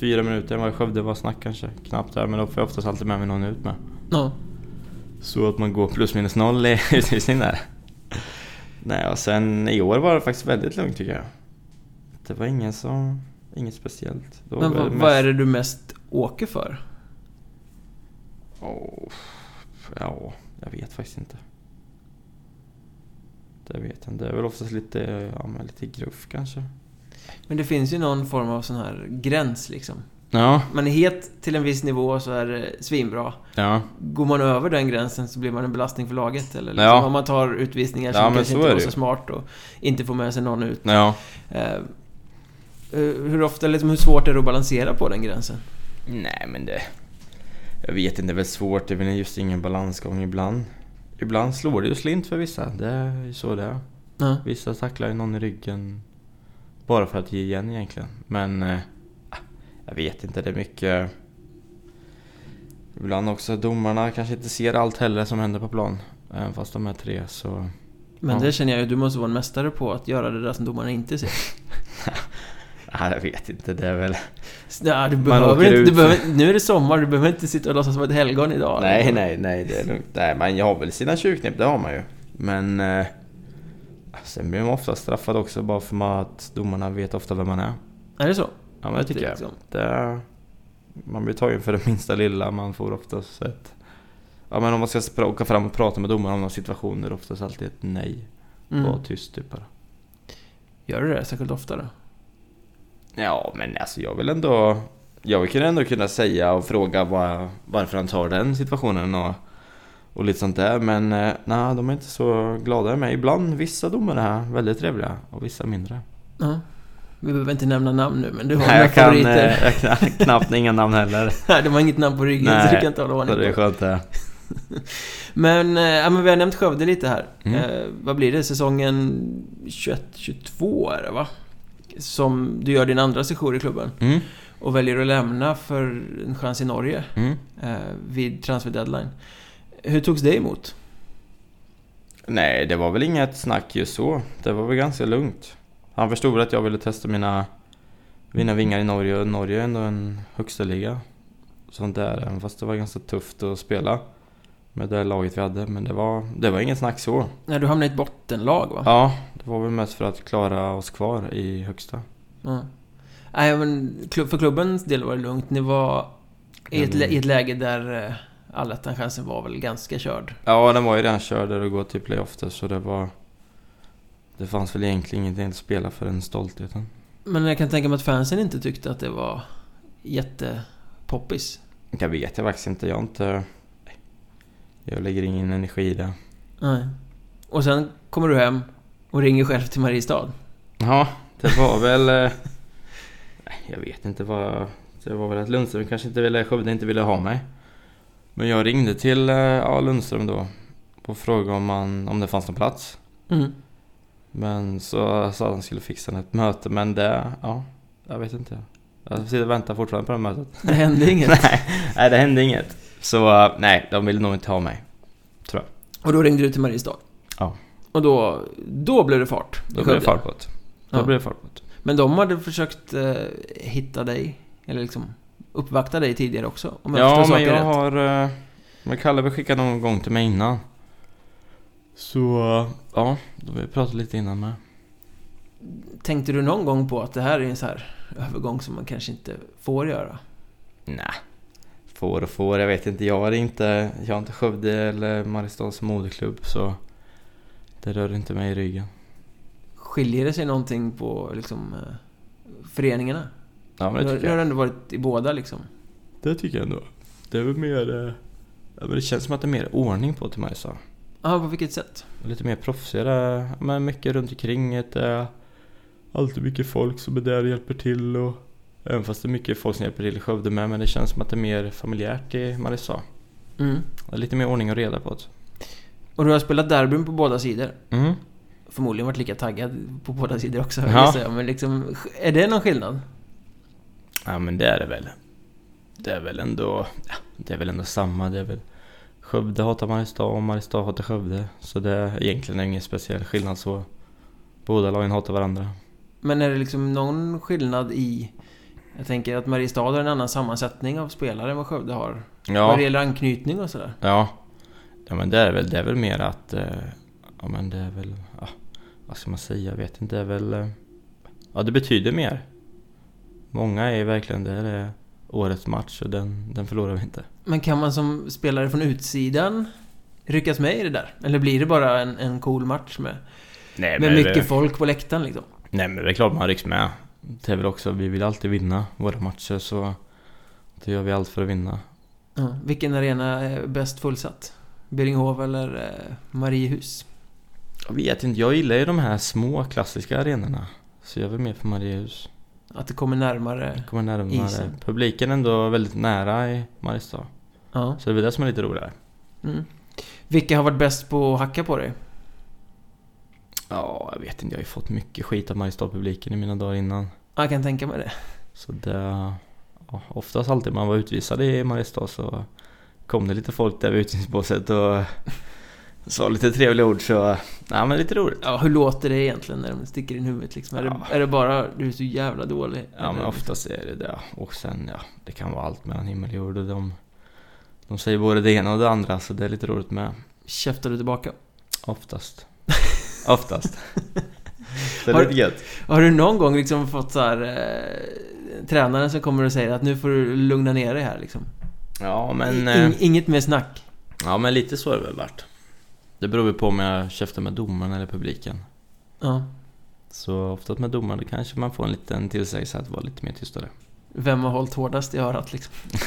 Fyra minuter var i Skövde var snack kanske. Knappt där, men då får jag oftast alltid med mig någon ut med. Ja. Så att man går plus minus noll i utvisning där. Nej, och sen i år var det faktiskt väldigt lugnt tycker jag. Det var ingen som... Inget speciellt. Men vad, mest- vad är det du mest åker för? Åh, ja, jag vet faktiskt inte. Det vet jag inte. Det är väl oftast lite, ja, lite gruff kanske. Men det finns ju någon form av sån här gräns liksom. Ja, Man är het till en viss nivå så är det svinbra. ja. Går man över den gränsen så blir man en belastning för laget. Eller liksom Ja. om man tar utvisningar som Ja, kanske inte var så smart och inte får med sig någon ut. Ja. Eh, hur ofta, liksom, hur svårt är det att balansera på den gränsen? Nej men det... Jag vet inte, det är väl svårt. Det är väl just ingen balansgång ibland. Ibland slår det ju slint för vissa. Det är ju så det är. Ja. Vissa tacklar ju någon i ryggen bara för att ge igen egentligen. Men eh, jag vet inte, det är mycket... Ibland också domarna kanske inte ser allt heller som händer på plan. Även fast de är tre så... Men Ja. det känner jag ju, du måste vara en mästare på att göra det där som domarna inte ser. Nej, jag vet inte, det är väl... Ja, du Man behöver inte, du behöver, nu är det sommar, du behöver inte sitta och låtsas vara ett helgon idag. Nej, nej, nej, det är lugnt. Nej, jag har väl sina tjuvknep, det har man ju. Men... Eh, sen blir man ofta straffad också bara för att domarna vet ofta vem man är. Är det så? Ja, men det tycker jag. Liksom. Det, man blir tagen för det minsta lilla, man får oftast ett... Ja men om man ska åka fram och prata med domaren om någon situation är det oftast alltid ett nej. Mm. Var tyst typ bara. Gör du det särskilt ofta då? Ja men alltså jag vill ändå... Jag vill ändå kunna säga och fråga var, varför han tar den situationen och, och lite sånt där. Men eh, nej, de är inte så glada med. Ibland, vissa domare är väldigt trevliga och vissa mindre. Ja. Vi behöver inte nämna namn nu, men du har Nej, några jag kan favoriter. eh, jag kan knappt inga namn heller. Nej, de har inget namn på ryggen, så Nej, du kan inte hålla Så det är ordning på. skönt det. Men, eh, ja, men vi har nämnt Skövde lite här. Mm. Eh, vad blir det? Säsongen 21-22 är det va? Som du gör din andra session i klubben. Mm. Och väljer att lämna för en chans i Norge Mm. eh, vid transfer deadline. Hur togs det emot? Nej, det var väl inget snack just så. Det var väl ganska lugnt. Han förstod att jag ville testa mina, mina vingar i Norge och Norge är ändå en högsta liga. Sånt där, även fast det var ganska tufft att spela med det laget vi hade. Men det var, det var inget snack så. När du hamnade i ett bottenlag va? Ja, det var väl mest för att klara oss kvar i högsta. Ja. Nej men för klubbens del var det lugnt. Ni var i ett, lä- i ett läge där eh, allettan-chansen var väl ganska körd. Ja, den var ju redan körd där och gå till playoff där, så det var... Det fanns väl egentligen ingenting att spela för den stoltheten. Men jag kan tänka mig att fansen inte tyckte att det var jättepoppis. Jag vet jag faktiskt inte. Jag har inte... Jag lägger ingen energi i det. Nej. Och sen kommer du hem och ringer själv till Mariestad. Ja, det var väl... eh, jag vet inte vad... Det var väl att Lundström kanske inte ville... Skövde inte ville ha mig. Men jag ringde till eh, ja, Lundström då. Och frågade om, man, om det fanns någon plats. Mm. Men så sa han skulle fixa ett möte. Men det... Ja, jag vet inte. Jag sitter och väntar fortfarande på det mötet. Det hände inget. nej, nej, det hände inget. Så nej, de ville nog inte ha mig. Och då ringde du till Mariestad. Ja. Och då, då blev det fart. Då blev det fart på det. Då Ja. blev det fart på det. Men de hade försökt eh, hitta dig, eller liksom uppvakta dig tidigare också, om jag Ja, men jag rätt. har... eh, Men Kalle väl skickat någon gång till mig innan. Så, eh, ja, då vi pratat lite innan med. Tänkte du någon gång på att det här är en så här övergång som man kanske inte får göra? Nej. Får och får, jag vet inte. Jag har inte, jag har inte Skövde eller Mariestad som moderklubb så det rör inte mig i ryggen. Skiljer det sig någonting på liksom eh, föreningarna? Ja, men Du det har- tycker du har jag. ändå varit i båda liksom. Det tycker jag ändå. Det är väl mer... eh, Ja, men det känns som att det är mer ordning på till Mariestad. Ja, på vilket sätt? Lite mer proffsigare, men mycket runt omkring det är alltid mycket folk som är där och hjälper till och även fast det är mycket folk som hjälper till i Skövde med men det känns som att det är mer familjärt i Mariestad. Mm. Det är lite mer ordning och reda på det. Och du har spelat derbyn på båda sidor. Mm. Förmodligen varit lika taggad på båda sidor också, Ja. jag. Men liksom, är det någon skillnad? Ja men det är det väl. Det är väl ändå, ja, det är väl ändå samma. Det är väl Skövde hatar Mariestad och Mariestad hatar Skövde. Så det är egentligen ingen speciell skillnad så. Båda lagen hatar varandra. Men är det liksom någon skillnad i... Jag tänker att Mariestad har en annan sammansättning av spelare än vad Skövde har. Vad Ja, det gäller anknytning och sådär. ja. Ja men det är väl, det är väl mer att, eh, ja men det är väl, ja, vad ska man säga, jag vet inte, det är väl, eh, ja det betyder mer. Många är verkligen, det är årets match och den, den förlorar vi inte. Men kan man som spelare från utsidan ryckas med i det där? Eller blir det bara en, en cool match med, Nej med mycket folk på läktaren liksom? Nej men det är klart man rycks med. Det är väl också, vi vill alltid vinna våra matcher så det gör vi allt för att vinna. Ja. Vilken arena är bäst fullsatt? Beringhof eller eh, Mariehus? Jag vet inte, jag gillar ju de här små klassiska arenorna. Så jag är väl mer för Mariehus. Att det kommer närmare... Kommer närmare. Isen. Publiken är ändå väldigt nära i Mariestad. Ja. Så det är väl det som är lite roligare. Mm. Vilka har varit bäst på att hacka på dig? Ja, jag vet inte. Jag har ju fått mycket skit av Mariestad-publiken i mina dagar innan. Ja, Jag kan tänka mig det. Så det... Ja, oftast alltid man var utvisad i Mariestad så kom det lite folk där vid utvisningsbåset och sa lite trevliga ord så... Ja men lite roligt. Ja, hur låter det egentligen när de sticker in huvudet liksom? Är, Ja. det, är det bara du är så jävla dålig? Ja men oftast är det det. Och sen ja, det kan vara allt mellan himmel och jord och de... De säger både det ena och det andra så det är lite roligt med. Käftar du tillbaka? Oftast. Oftast. Så det Har- är lite gött. Har du någon gång liksom fått så här... Eh, tränaren som kommer och säger att nu får du lugna ner dig här liksom? Ja men... In, eh, inget mer snack? Ja men lite så har det väl varit. Det beror ju på om jag käftar med domaren eller publiken. Ja. Så oftast med domaren kanske man får en liten tillsägelse att vara lite mer tystare. Vem har hållit hårdast i örat liksom?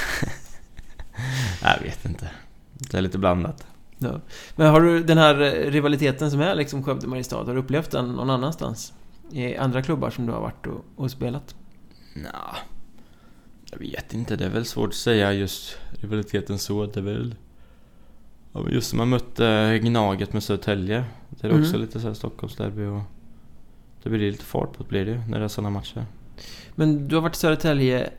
Jag vet inte. Det är lite blandat. Ja. Men har du den här eh, rivaliteten som är liksom Skövde-Mariestad, har du upplevt den någon annanstans? I andra klubbar som du har varit och, och spelat? Nja, jag vet inte. Det är väl svårt att säga just rivaliteten så. Det är väl... Just som man mötte Gnaget med Södertälje. Det är Mm. också lite så här Stockholmsderby och... Det blir lite fart på det blir det när det är sådana matcher. Men du har varit i Södertälje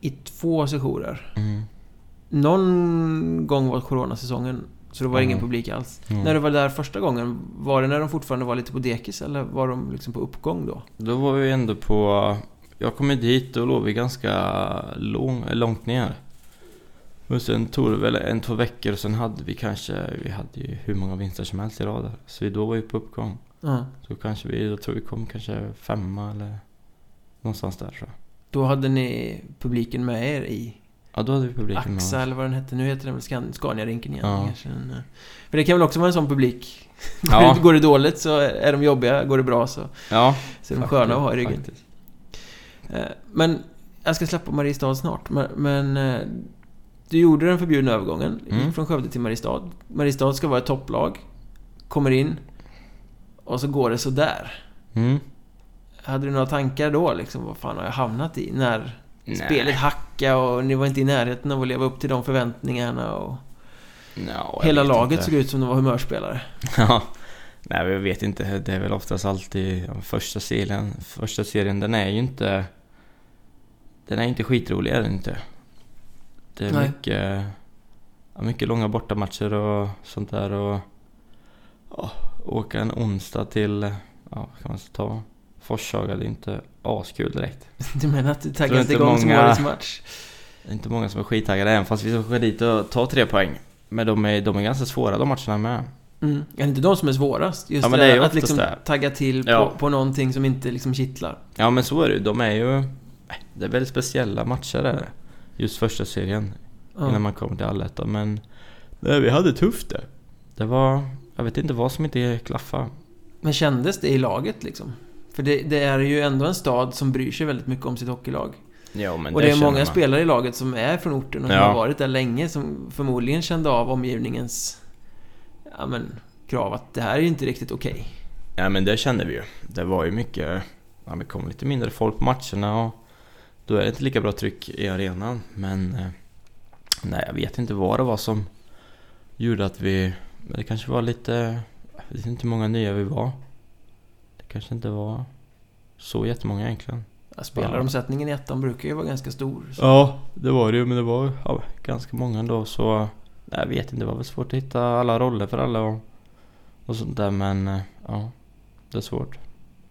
i två sessioner. Mm. Någon gång var coronasäsongen, så det var Mm. ingen publik alls. Mm. När du var där första gången, var det när de fortfarande var lite på dekis eller var de liksom på uppgång då? Då var vi ändå på... Jag kom dit och låg vi ganska lång, långt ner. Och sen tog det väl en, två veckor och sen hade vi kanske... Vi hade ju hur många vinster som helst i rad där. Så vi, då var vi på uppgång. Ja. Så kanske vi... Då tror vi kom kanske femma eller... Någonstans där tror jag. Då hade ni publiken med er i Ja, då hade vi publiken med. AXA eller vad den hette. Nu heter den väl Scan- Scania-rinken igen Ja. kanske. Eh, För det kan väl också vara en sån publik. Ja. Går det dåligt så är de jobbiga, går det bra så, Ja, så är de sköna att ha i ryggen. faktiskt. Eh, Men jag ska släppa Mariestad snart. Men, men eh, du gjorde den förbjudna övergången. Mm. Från Skövde till Mariestad. Mariestad ska vara ett topplag. Kommer in. Och så går det så där. Mm. Hade du några tankar då liksom? Vad fan har jag hamnat i? När Nej. spelet hackade och ni var inte i närheten av att leva upp till de förväntningarna och... Jag Hela laget inte. såg ut som de var humörspelare. Ja. Nej, jag vet inte. Det är väl oftast alltid första serien. Första serien, den är ju inte... Den är inte skitrolig, är den inte. Det är Nej. mycket... Mycket långa bortamatcher och sånt där och... Ja, åka en onsdag till... Ja, vad kan man ta? Forshaga, det är inte askul direkt. Du menar att du taggas igång som många- årets match? Det är inte många som är skittaggade även fast vi ska åka dit och ta tre poäng. Men de är, de är ganska svåra de matcherna med. Mm. Är det inte de som är svårast? Just Ja, men det, är att liksom det. tagga till på, Ja. på någonting som inte liksom kittlar. Ja men så är det ju. De är ju... Det är väldigt speciella matcher är det. Just första serien. Ja. Innan man kommer till allettan. Men nej, vi hade tufft det. Det var... Jag vet inte vad som inte klaffade. Men kändes det i laget liksom? För det, det är ju ändå en stad som bryr sig väldigt mycket om sitt hockeylag. Men och det är känner många man. spelare i laget som är från orten och som Ja. har varit där länge som förmodligen kände av omgivningens ja, men, krav att det här är ju inte riktigt okej. Ja men det kände vi ju. Det var ju mycket... Ja, det kom lite mindre folk på matcherna och... Då är det inte lika bra tryck i arenan. Men... eh, Nej, jag vet inte vad det var som gjorde att vi... Det kanske var lite... Jag vet inte hur många nya vi var. Kanske inte var så jättemånga egentligen. Ja, Spelaromsättningen i ettan brukar ju vara ganska stor. Så. Ja, det var det ju, men det var ja, ganska många ändå så... Jag vet inte, det var väl svårt att hitta alla roller för alla och, och sånt där men eh, ja, det är svårt.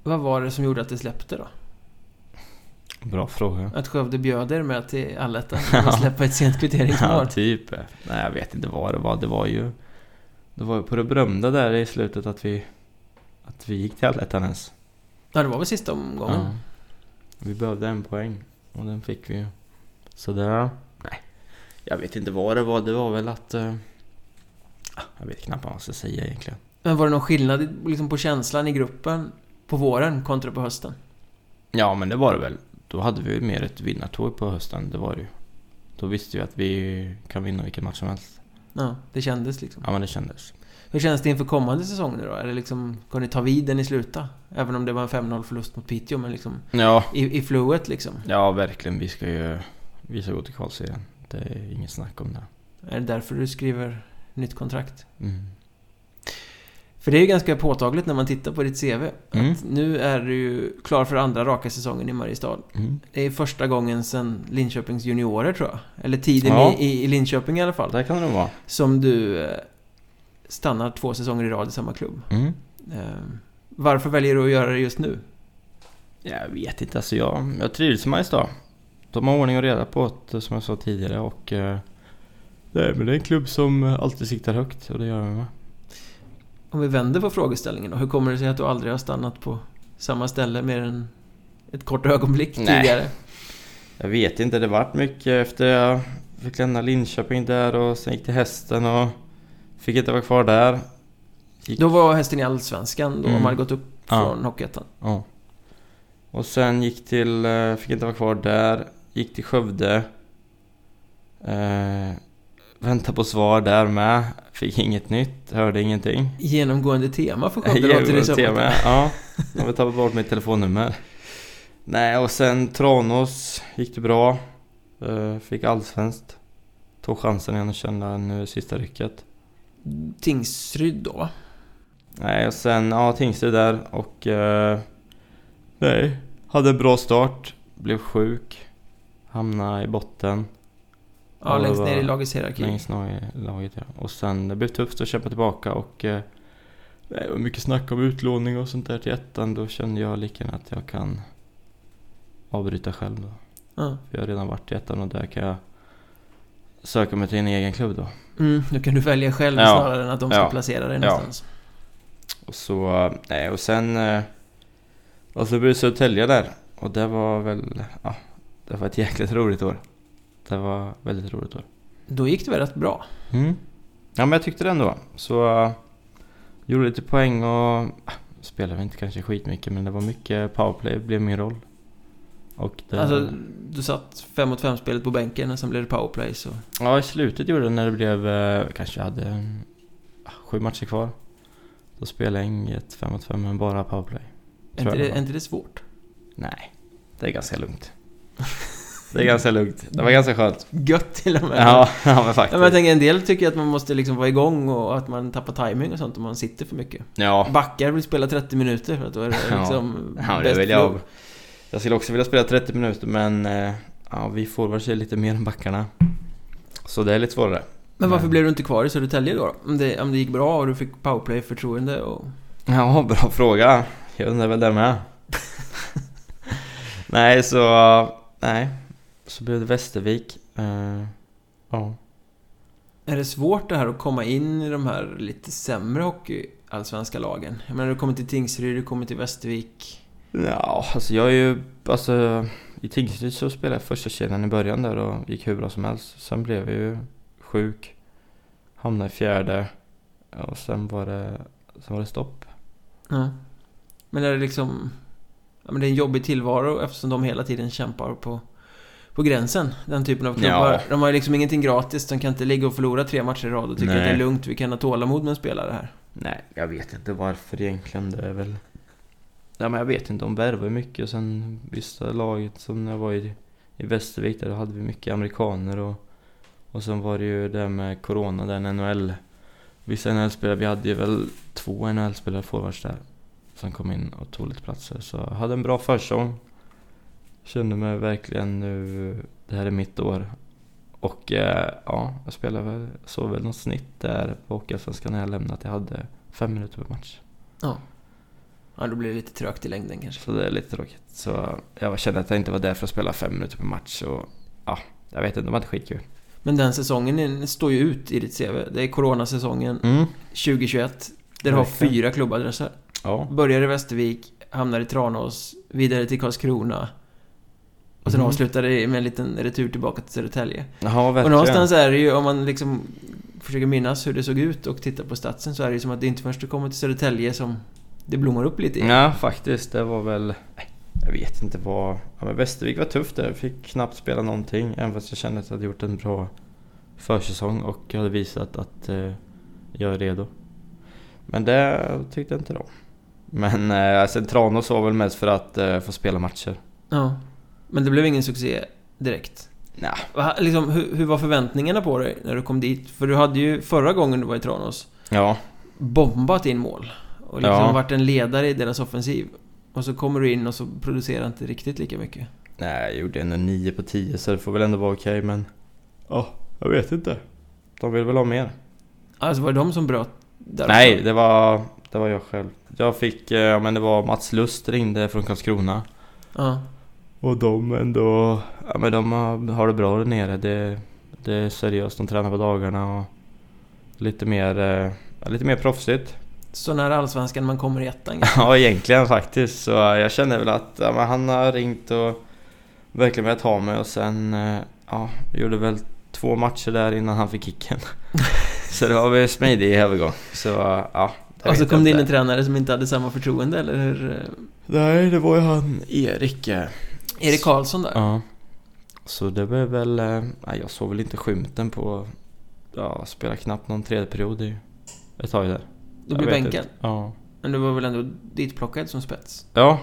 Vad var det som gjorde att det släppte då? Bra fråga. Att Skövde bjöd er med till allettan och släppa ett sent kvitteringsmål? Ja, typ. Nej, jag vet inte vad det var. Det var ju... Det var ju på det berömda där i slutet att vi... Att vi gick till allettan ens. Ja, det var väl sista omgången? Ja. Vi behövde en poäng och den fick vi ju. Så det... Nej. Jag vet inte vad det var. Det var väl att... ah, jag vet knappt vad man ska säga egentligen. Men var det någon skillnad liksom på känslan i gruppen på våren kontra på hösten? Ja, men det var det väl. Då hade vi ju mer ett vinnartåg på hösten. Det var det ju. Då visste vi att vi kan vinna vilken match som helst. Ja, det kändes liksom. Ja, men det kändes. Hur känns det inför kommande säsong nu då? Är det liksom, kan ni ta vid där ni sluta? Även om det var en 5-0 förlust mot Piteå, men liksom Ja, i, i flowet liksom. ja verkligen. Vi ska ju... Vi ska gå till kvalserien. Det är inget snack om det. Är det därför du skriver nytt kontrakt? Mm. För det är ju ganska påtagligt när man tittar på ditt CV. Mm. Att nu är du ju klar för andra raka säsongen i Mariestad. Mm. Det är första gången sedan Linköpings juniorer tror jag. Eller tiden Ja. i, i, i Linköping i alla fall. Där kan det vara. Som du eh, stannar två säsonger i rad i samma klubb. Mm. Eh, varför väljer du att göra det just nu? Jag vet inte. Alltså jag, jag trivs i Mariestad. De har ordning och reda på det som jag sa tidigare och... eh, Det är, en klubb som alltid siktar högt och det gör vi med. Om vi vänder på frågeställningen då. Hur kommer det sig att du aldrig har stannat på samma ställe mer än ett kort ögonblick Nej. tidigare? Jag vet inte, det vart mycket efter jag fick lämna Linköping där och sen gick till hästen och fick inte vara kvar där. Gick, Då var hästen i Allsvenskan då, Mm. man hade gått upp Ja. från Hockeyettan. ja. Och sen gick till, eh, fick inte vara kvar där, gick till Skövde. Eh, väntade på svar där med, fick inget nytt, hörde ingenting. Genomgående tema för Skövde som. tema, ja. Jag har tappat bort mitt telefonnummer. Nej, och sen Tranås gick det bra. Eh, Fick allsvenskt. Tog chansen igen och kände nu sista rycket. Tingsryd då va? Nej, och sen, ja, Tingsryd där och... Eh, nej, hade en bra start. Blev sjuk. Hamnade i botten. Ja, det längst ner i lagets hierarki. Längst ner i laget ja. Och sen det blev tufft att kämpa tillbaka och... Eh, det var mycket snack om utlåning och sånt där till ettan. Då kände jag lika gärna att jag kan avbryta själv då. Ja. För jag har redan varit i ettan och där kan jag söka mig till en egen klubb då. Mm, då kan du välja själv Ja. snarare än att de ska Ja. placera dig Ja. någonstans. Och så, nej och sen... eh, Och så blev det Södertälje där. Och det var väl, ja, det var ett jäkligt roligt år. Det var väldigt roligt år. Då gick det väl rätt bra? Mm. Ja men jag tyckte det ändå. Så uh, gjorde lite poäng och uh, spelade inte kanske skitmycket men det var mycket powerplay, blev min roll. Och det, Alltså, du satt 5 mot 5 spelet på bänken och sen blev det powerplay så... Ja i slutet gjorde det när det blev, uh, kanske jag hade um, sju matcher kvar. Då spelade jag inget 5 mot 5 men bara powerplay. Är inte, det, det är inte det svårt? Nej, det är ganska lugnt. Det är ganska lugnt. Det var ganska skönt. Gött till och med! Ja, ja men Ja, faktiskt. men jag tänker en del tycker att man måste liksom vara igång och att man tappar timing och sånt om man sitter för mycket. Ja, Backar vill spela 30 minuter för att då är det Ja. liksom ja det bäst vill jag. Jag skulle också vilja spela 30 minuter men eh, ja, vi forwards är lite mer än backarna. Så det är lite svårare. Men varför Men- blev du inte kvar i Södertälje då? Om det, om det gick bra och du fick powerplay-förtroende och... Ja, bra fråga. Jag undrar väl det med. nej, så... Nej. Så blev det Västervik. Eh, ja. Är det svårt det här att komma in i de här lite sämre hockey-allsvenska lagen? Jag menar, du kommer till Tingsryd, du kommer till Västervik. Ja, alltså jag är ju... Alltså, I Tingsryd så spelade jag första kedjan i början där och gick hur bra som helst. Sen blev jag ju sjuk. Hamnade i fjärde. Och sen var det, sen var det stopp. Ja. Men är det liksom... Ja, men det är en jobbig tillvaro eftersom de hela tiden kämpar på, på gränsen. Den typen av klubbar. Ja. De har ju liksom ingenting gratis. De kan inte ligga och förlora tre matcher i rad och tycka Nej. att det är lugnt. Vi kan ha tålamod med en spelare här. Nej, jag vet inte varför egentligen. Det är väl... Ja, men jag vet inte. De värvade mycket och sen vissa laget som när jag var i, i Västervik där då hade vi mycket amerikaner och, och sen var det ju det med Corona, den NHL. Vissa NHL-spelare, vi hade ju väl två NHL-spelare forwards där. Som kom in och tog lite platser. Så jag hade en bra försäsong. Kände mig verkligen nu, det här är mitt år. Och eh, ja, jag spelade väl, såg väl något snitt där på Hockeyallsvenskan när jag lämnade att jag hade fem minuter per match. Ja, då blir det lite trögt i längden kanske. Så det är lite tråkigt. Så jag kände att jag inte var där för att spela fem minuter per match. Och ja, jag vet inte, det var inte skitkul. Men den säsongen står ju ut i ditt CV. Det är coronasäsongen Mm. 2021. där du har fyra klubbadresser. Ja. Börjar i Västervik, hamnar i Tranås, vidare till Karlskrona. Och sen Mhm. avslutar det med en liten retur tillbaka till Södertälje. Jaha, verkligen. Och någonstans är det ju, om man liksom försöker minnas hur det såg ut och tittar på statsen så är det ju som att det inte först du kommer till Södertälje som det blommar upp lite i. Ja, faktiskt. Det var väl... nej, Jag vet inte vad... Ja, men Västervik var tufft där. Jag fick knappt spela någonting. Även fast jag kände att jag hade gjort en bra försäsong och jag hade visat att eh, jag är redo. Men det tyckte jag inte då. Men eh, sen Tranås var väl mest för att eh, få spela matcher. Ja. Men det blev ingen succé direkt. Va, Liksom, hur, hur var förväntningarna på dig när du kom dit? För du hade ju förra gången du var i Tranås ja. bombat in mål. Och liksom Ja. varit en ledare i deras offensiv. Och så kommer du in och så producerar inte riktigt lika mycket. Nej, jag gjorde ändå 9 på 10 så det får väl ändå vara okej men... Ja, jag vet inte. De vill väl ha mer. Alltså var det de som bröt där Nej, det var, det var jag själv. Jag fick, eh, ja men det var Mats Lust ringde från Karlskrona. Ja. Och de ändå, ja men de har, det bra där nere. Det, det är seriöst, de tränar på dagarna och lite mer, eh, lite mer proffsigt. Så när allsvenskan man kommer i ettan. Ja, egentligen faktiskt. Så jag känner väl att ja, men han har ringt och verkligen velat ha mig och sen, eh, ja, gjorde väl två matcher där innan han fick kicken. så det var väl smidig övergång. Så ja. Och så kom det in en tränare som inte hade samma förtroende, eller hur? Nej, det var ju han Erik. eh, Erik Karlsson där? Ja. Så det var väl... eh, Nej, jag såg väl inte skymten på... Ja, spela knappt någon tredje period i ett tag där. Du blev bänkad. inte. Ja. Men du var väl ändå ditplockad som spets? Ja,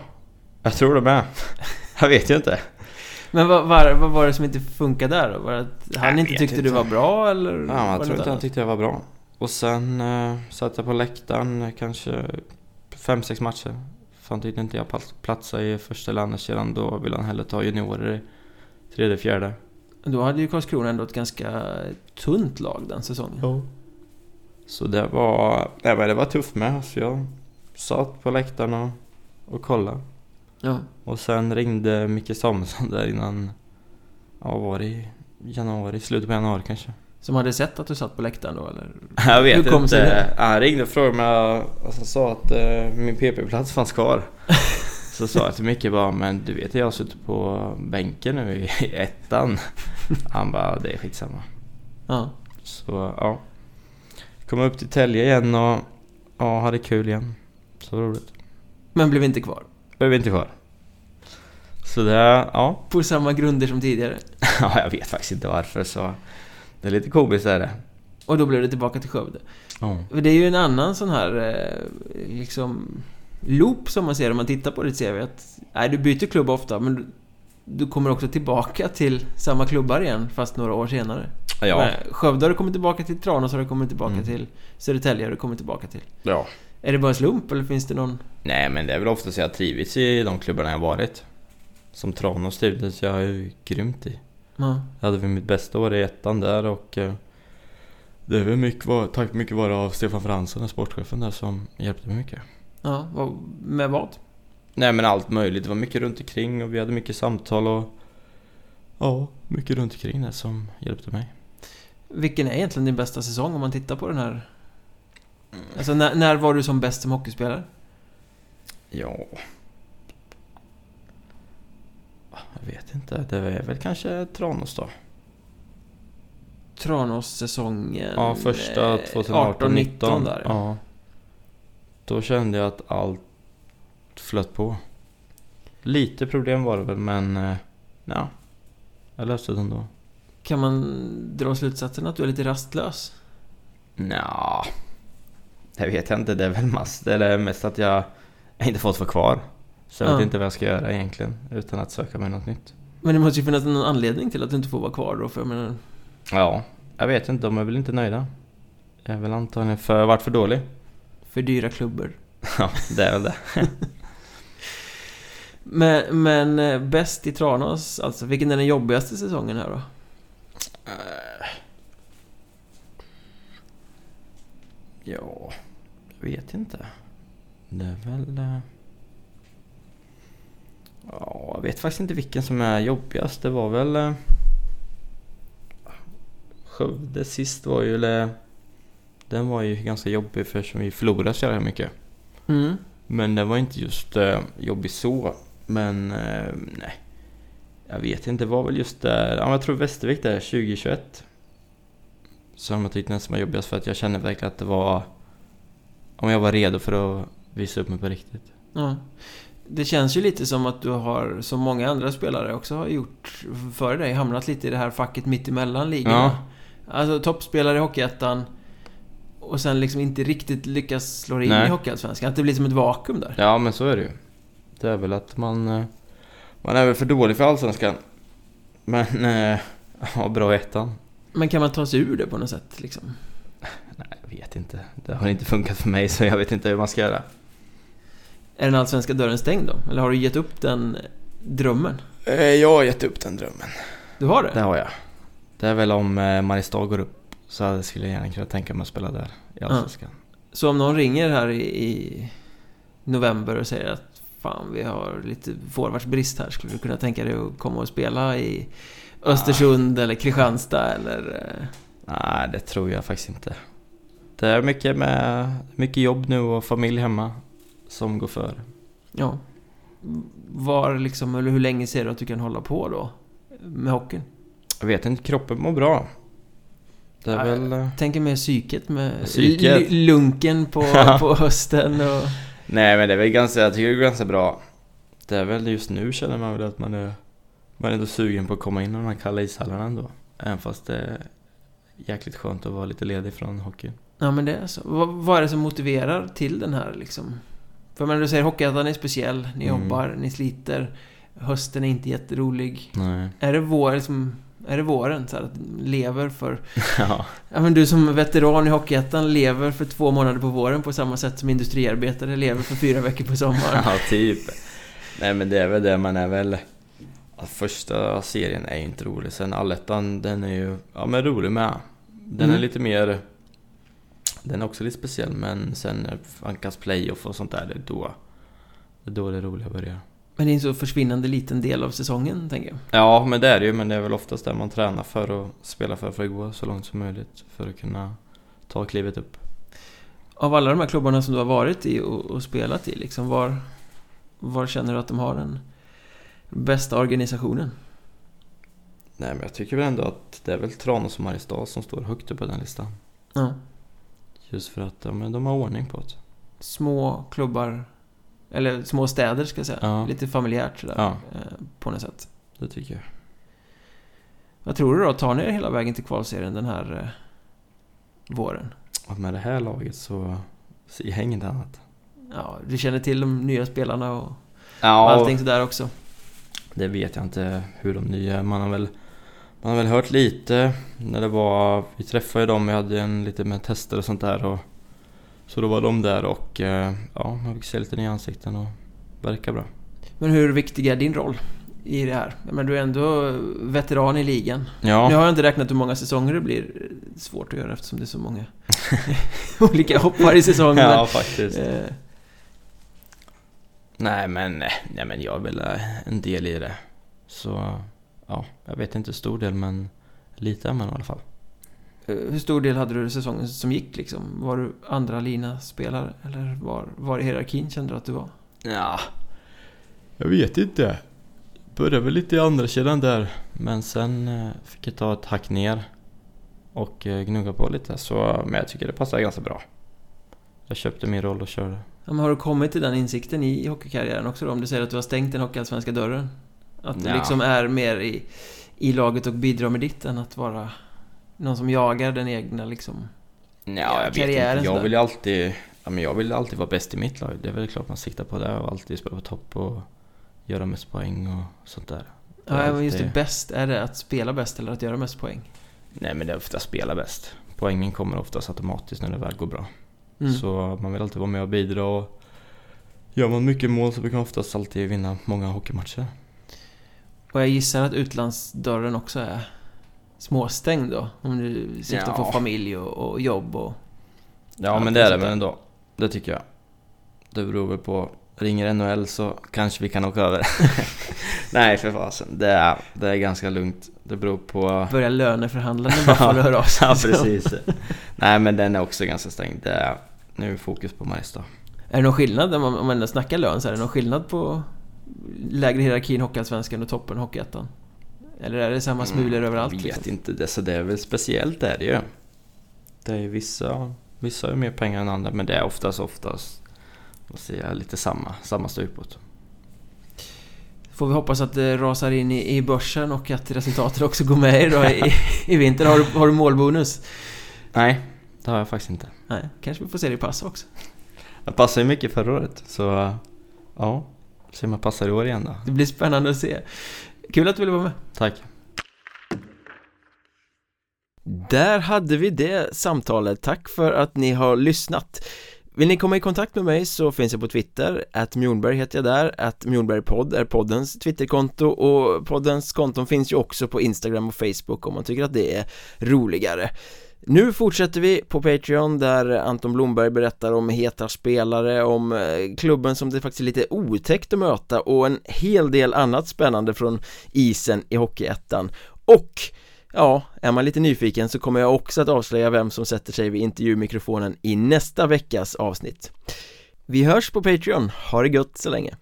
jag tror det med. jag vet ju inte. Men vad, vad, vad var det som inte funkade där då? Var det att han Jag inte tyckte inte. du var bra eller? Ja, jag tror inte han tyckte jag var bra. Och sen eh, satt jag på läktaren kanske fem, sex matcher. Fan tyckte inte jag platsade i första eller andra kedjan. Då ville han hellre ta juniorer i tredje, fjärde. Då hade ju Karlskrona ändå ett ganska tunt lag den säsongen. Så det var, nej, men det var tufft med. Så jag satt på läktaren och, och kollade. Ja. Och sen ringde Micke Samuelsson där innan, ja var det i januari, slutet på januari kanske. Som hade sett att du satt på läktaren då eller? Jag vet Hur kom inte. det? Han ringde och frågade mig, alltså sa att eh, min PP-plats fanns kvar. Så sa jag till Micke bara, men du vet jag har suttit på bänken nu i ettan. Han bara, det är skitsamma. Ja. Så ja. Kom upp till Tälje igen och ja, hade kul igen. Så roligt. Men blev inte kvar. Blev inte kvar. Så det, ja. På samma grunder som tidigare. ja. Jag vet faktiskt inte varför så. Det är lite komiskt är det. Och då blev det tillbaka till Skövde. För det är ju en annan sån här eh, liksom loop som man ser om man tittar på ditt CV. Att, nej, du byter klubb ofta men du, du kommer också tillbaka till samma klubbar igen fast några år senare. Ja. Men Skövde har du kommit tillbaka till, Tranås har du kommit tillbaka Mm. till, Södertälje har du kommit tillbaka till. ja. Är det bara slump eller finns det någon... Nej men det är väl ofta så jag trivits i de klubbarna jag varit. Som Tranås trivdes jag ju grymt i. Ja. Jag hade väl mitt bästa år i ettan där och eh, det är väl mycket, tack mycket vare av Stefan Fransson, sportchefen där som hjälpte mig mycket. ja med vad? Nej men allt möjligt, det var mycket runt omkring och vi hade mycket samtal och ja, mycket runt omkring det som hjälpte mig. Vilken är egentligen din bästa säsong om man tittar på den här... Alltså när, när var du som bäst som hockeyspelare? Ja... Jag vet inte, det är väl kanske Tranås då. Tranås-säsongen... Ja, första eh, 2018 18-19 där ja. Ja. Då kände jag att allt flöt på. Lite problem var det väl, men eh, ja. Jag löste det ändå. Kan man dra slutsatsen att du är lite rastlös? Nja, det vet jag inte. Det är väl mest, eller mest att jag inte fått vara kvar. Så jag Ja. vet inte vad jag ska göra egentligen, utan att söka mig något nytt. Men det måste ju finnas någon anledning till att du inte får vara kvar då, för jag menar... Ja, jag vet inte. De är väl inte nöjda. Jag är väl antagligen för, varit för dålig. För dyra klubbor. Ja, det är väl det. Men, men eh, bäst i Tranås, alltså vilken är den jobbigaste säsongen här då? Eh. Ja, jag vet inte. Det är väl... eh, Ja, jag vet faktiskt inte vilken som är jobbigast. Det var väl... eh, Skövde sist var ju... Eller, den var ju ganska jobbig för som vi förlorade så jävla mycket. Mm. Men den var inte just jobbig så. Men nej. Jag vet inte, det var väl just där. Ja, jag tror Västervik där 2021. Som jag tyckte nästan var jobbigast för att jag kände verkligen att det var... Om jag var redo för att visa upp mig på riktigt. Ja. Det känns ju lite som att du har, som många andra spelare också har gjort före dig, hamnat lite i det här facket mittemellan ligorna. Ja. Alltså toppspelare i Hockeyettan och sen liksom inte riktigt lyckas slå in Nej. i Hockeyallsvenskan. Att det blir som ett vakuum där. Ja, men så är det ju. Det är väl att man... Man är väl för dålig för Allsvenskan. Men... Eh, ja, bra i ettan. Men kan man ta sig ur det på något sätt liksom? Nej, jag vet inte. Det har inte funkat för mig så jag vet inte hur man ska göra. Är den allsvenska dörren stängd då? Eller har du gett upp den drömmen? Eh, Jag har gett upp den drömmen. Du har det? Det har jag. Det är väl om eh, Mariestad går upp så skulle jag gärna kunna tänka mig att spela där i Allsvenskan. Så om någon ringer här i, i november och säger att Fan, vi har lite forwardsbrist här. Skulle du kunna tänka dig att komma och spela i Östersund eller Kristianstad eller... eh, Nej, det tror jag faktiskt inte. Det är mycket, med, mycket jobb nu och familj hemma som går före. Ja. Var liksom, eller hur länge ser du att du kan hålla på då? Med hockeyn? Jag vet inte, kroppen mår bra. Det är Nej. väl... eh, Tänker mer psyket med Psyket? lunken på, på hösten och... Nej men det är väl ganska, jag tycker det är ganska bra. Det är väl just nu känner man väl att man är, man är ändå sugen på att komma in i de här kalla ishallarna ändå. Även fast det är jäkligt skönt att vara lite ledig från hockeyn. Ja men det är så. Vad, vad är det som motiverar till den här liksom? För men du säger Hockeyettan är speciell, ni Mm. jobbar, ni sliter. Hösten är inte jätterolig. Nej. Är det vår, liksom, Är det våren? Så här, att lever för... ja. Ja men du som veteran i Hockeyettan lever för två månader på våren på samma sätt som industriarbetare lever för fyra veckor på sommaren. ja, typ. Nej men det är väl det, man är väl... Första serien är inte rolig, sen allettan den är ju, ja men rolig med. Den Mm. är lite mer... Den är också lite speciell, men sen när Ankas playoff och sånt där, det är då... Det är då det roliga börjar. Men det är en så försvinnande liten del av säsongen, tänker jag. Ja, men det är det ju, men det är väl oftast det man tränar för att spela för, för att gå så långt som möjligt. För att kunna ta klivet upp. Av alla de här klubbarna som du har varit i och, och spelat i, liksom, var, var känner du att de har den bästa organisationen? Nej, men jag tycker väl ändå att det är väl Tranås och Mariestad som står högt upp på den listan. Ja. Just för att ja, men de har ordning på det. Små klubbar, eller små städer ska jag säga. Ja. Lite familjärt sådär, Ja. eh, på något sätt. Det tycker jag. Vad tror du då? Tar ni er hela vägen till kvalserien den här eh, våren? Och med det här laget så ser jag inget annat. Ja, du känner till de nya spelarna och, och Ja, allting sådär också. det vet jag inte hur de nya Man har väl man har väl hört lite när det var Vi träffade ju dem, vi hade en lite med tester och sånt där och Så då var de där och eh, ja, man fick se lite nya ansikten och verkar bra. Men hur viktig är din roll i det här? Men du är ändå veteran i ligan. Ja, Nu har jag inte räknat hur många säsonger det blir. Svårt att göra eftersom det är så många olika hoppar i säsongen. ja faktiskt. eh, Nej men, nej men jag är väl eh, en del i det. Så ja, jag vet inte hur stor del men lite är man i alla fall. Eh, hur stor del hade du i säsongen som gick liksom? Var du andra lina spelare Eller var, var i hierarkin kände du att du var? Ja, jag vet inte. Började väl lite i andra kedjan där men sen eh, fick jag ta ett hack ner och eh, gnugga på lite så men jag tycker det passar ganska bra. Jag köpte min roll och körde. Ja, men har du kommit till den insikten i hockeykarriären också då? Om du säger att du har stängt den hockeyallsvenska dörren? Att du Ja. liksom är mer i, i laget och bidrar med ditt än att vara någon som jagar den egna liksom... Ja, Ja, jag vet karriären inte. Jag vill ju alltid, ja, men jag vill alltid vara bäst i mitt lag. Det är väl klart man siktar på det och alltid spela på topp och göra mest poäng och sånt där. Ja, men just det, bäst. Är det att spela bäst eller att göra mest poäng? Nej men det är ofta spela bäst. Poängen kommer oftast automatiskt när det väl går bra. Mm. Så man vill alltid vara med och bidra och gör man mycket mål så brukar man oftast alltid vinna många hockeymatcher. Och jag gissar att utlandsdörren också är småstängd då? Om du syftar Ja. på familj och, och jobb och... Ja men det är det väl ändå. Det tycker jag. Det beror väl på. Ringer NHL så kanske vi kan åka över. Nej för fasen. Det är, det är ganska lugnt. Det beror på... Börja löneförhandla när Buffalo hör av sig. ja precis. Nej men den är också ganska stängd. Det är nu fokus på Mariestad. Är det någon skillnad, om man, om man ändå snackar lön, så är det någon skillnad på lägre hierarkin Hockeyallsvenskan och toppen Hockeyettan? Eller är det samma smulor överallt? Jag vet liksom? inte. Det, så det är väl speciellt är det ju. Det är vissa... Vissa har mer pengar än andra men det är oftast oftast vad säger jag, lite samma, samma stupåt. Får vi hoppas att det rasar in i, i börsen och att resultatet också går med er då i, i vinter. Har du, har du målbonus? Nej, det har jag faktiskt inte. Nej, kanske vi får se det i pass också. Jag passade ju mycket förra året så ja, se om jag passar i år igen då. Det blir spännande att se. Kul att du ville vara med. Tack. Där hade vi det samtalet, tack för att ni har lyssnat. Vill ni komma i kontakt med mig så finns jag på Twitter, att Mjornberg heter jag där, att Mjornbergpodd är poddens Twitterkonto och poddens konton finns ju också på Instagram och Facebook om man tycker att det är roligare nu fortsätter vi på Patreon där Anton Blomberg berättar om heta spelare, om eh, klubben som det faktiskt är lite otäckt att möta och en hel del annat spännande från isen i Hockeyettan. Och Ja, är man lite nyfiken så kommer jag också att avslöja vem som sätter sig vid intervjumikrofonen i nästa veckas avsnitt. Vi hörs på Patreon, ha det gött så länge.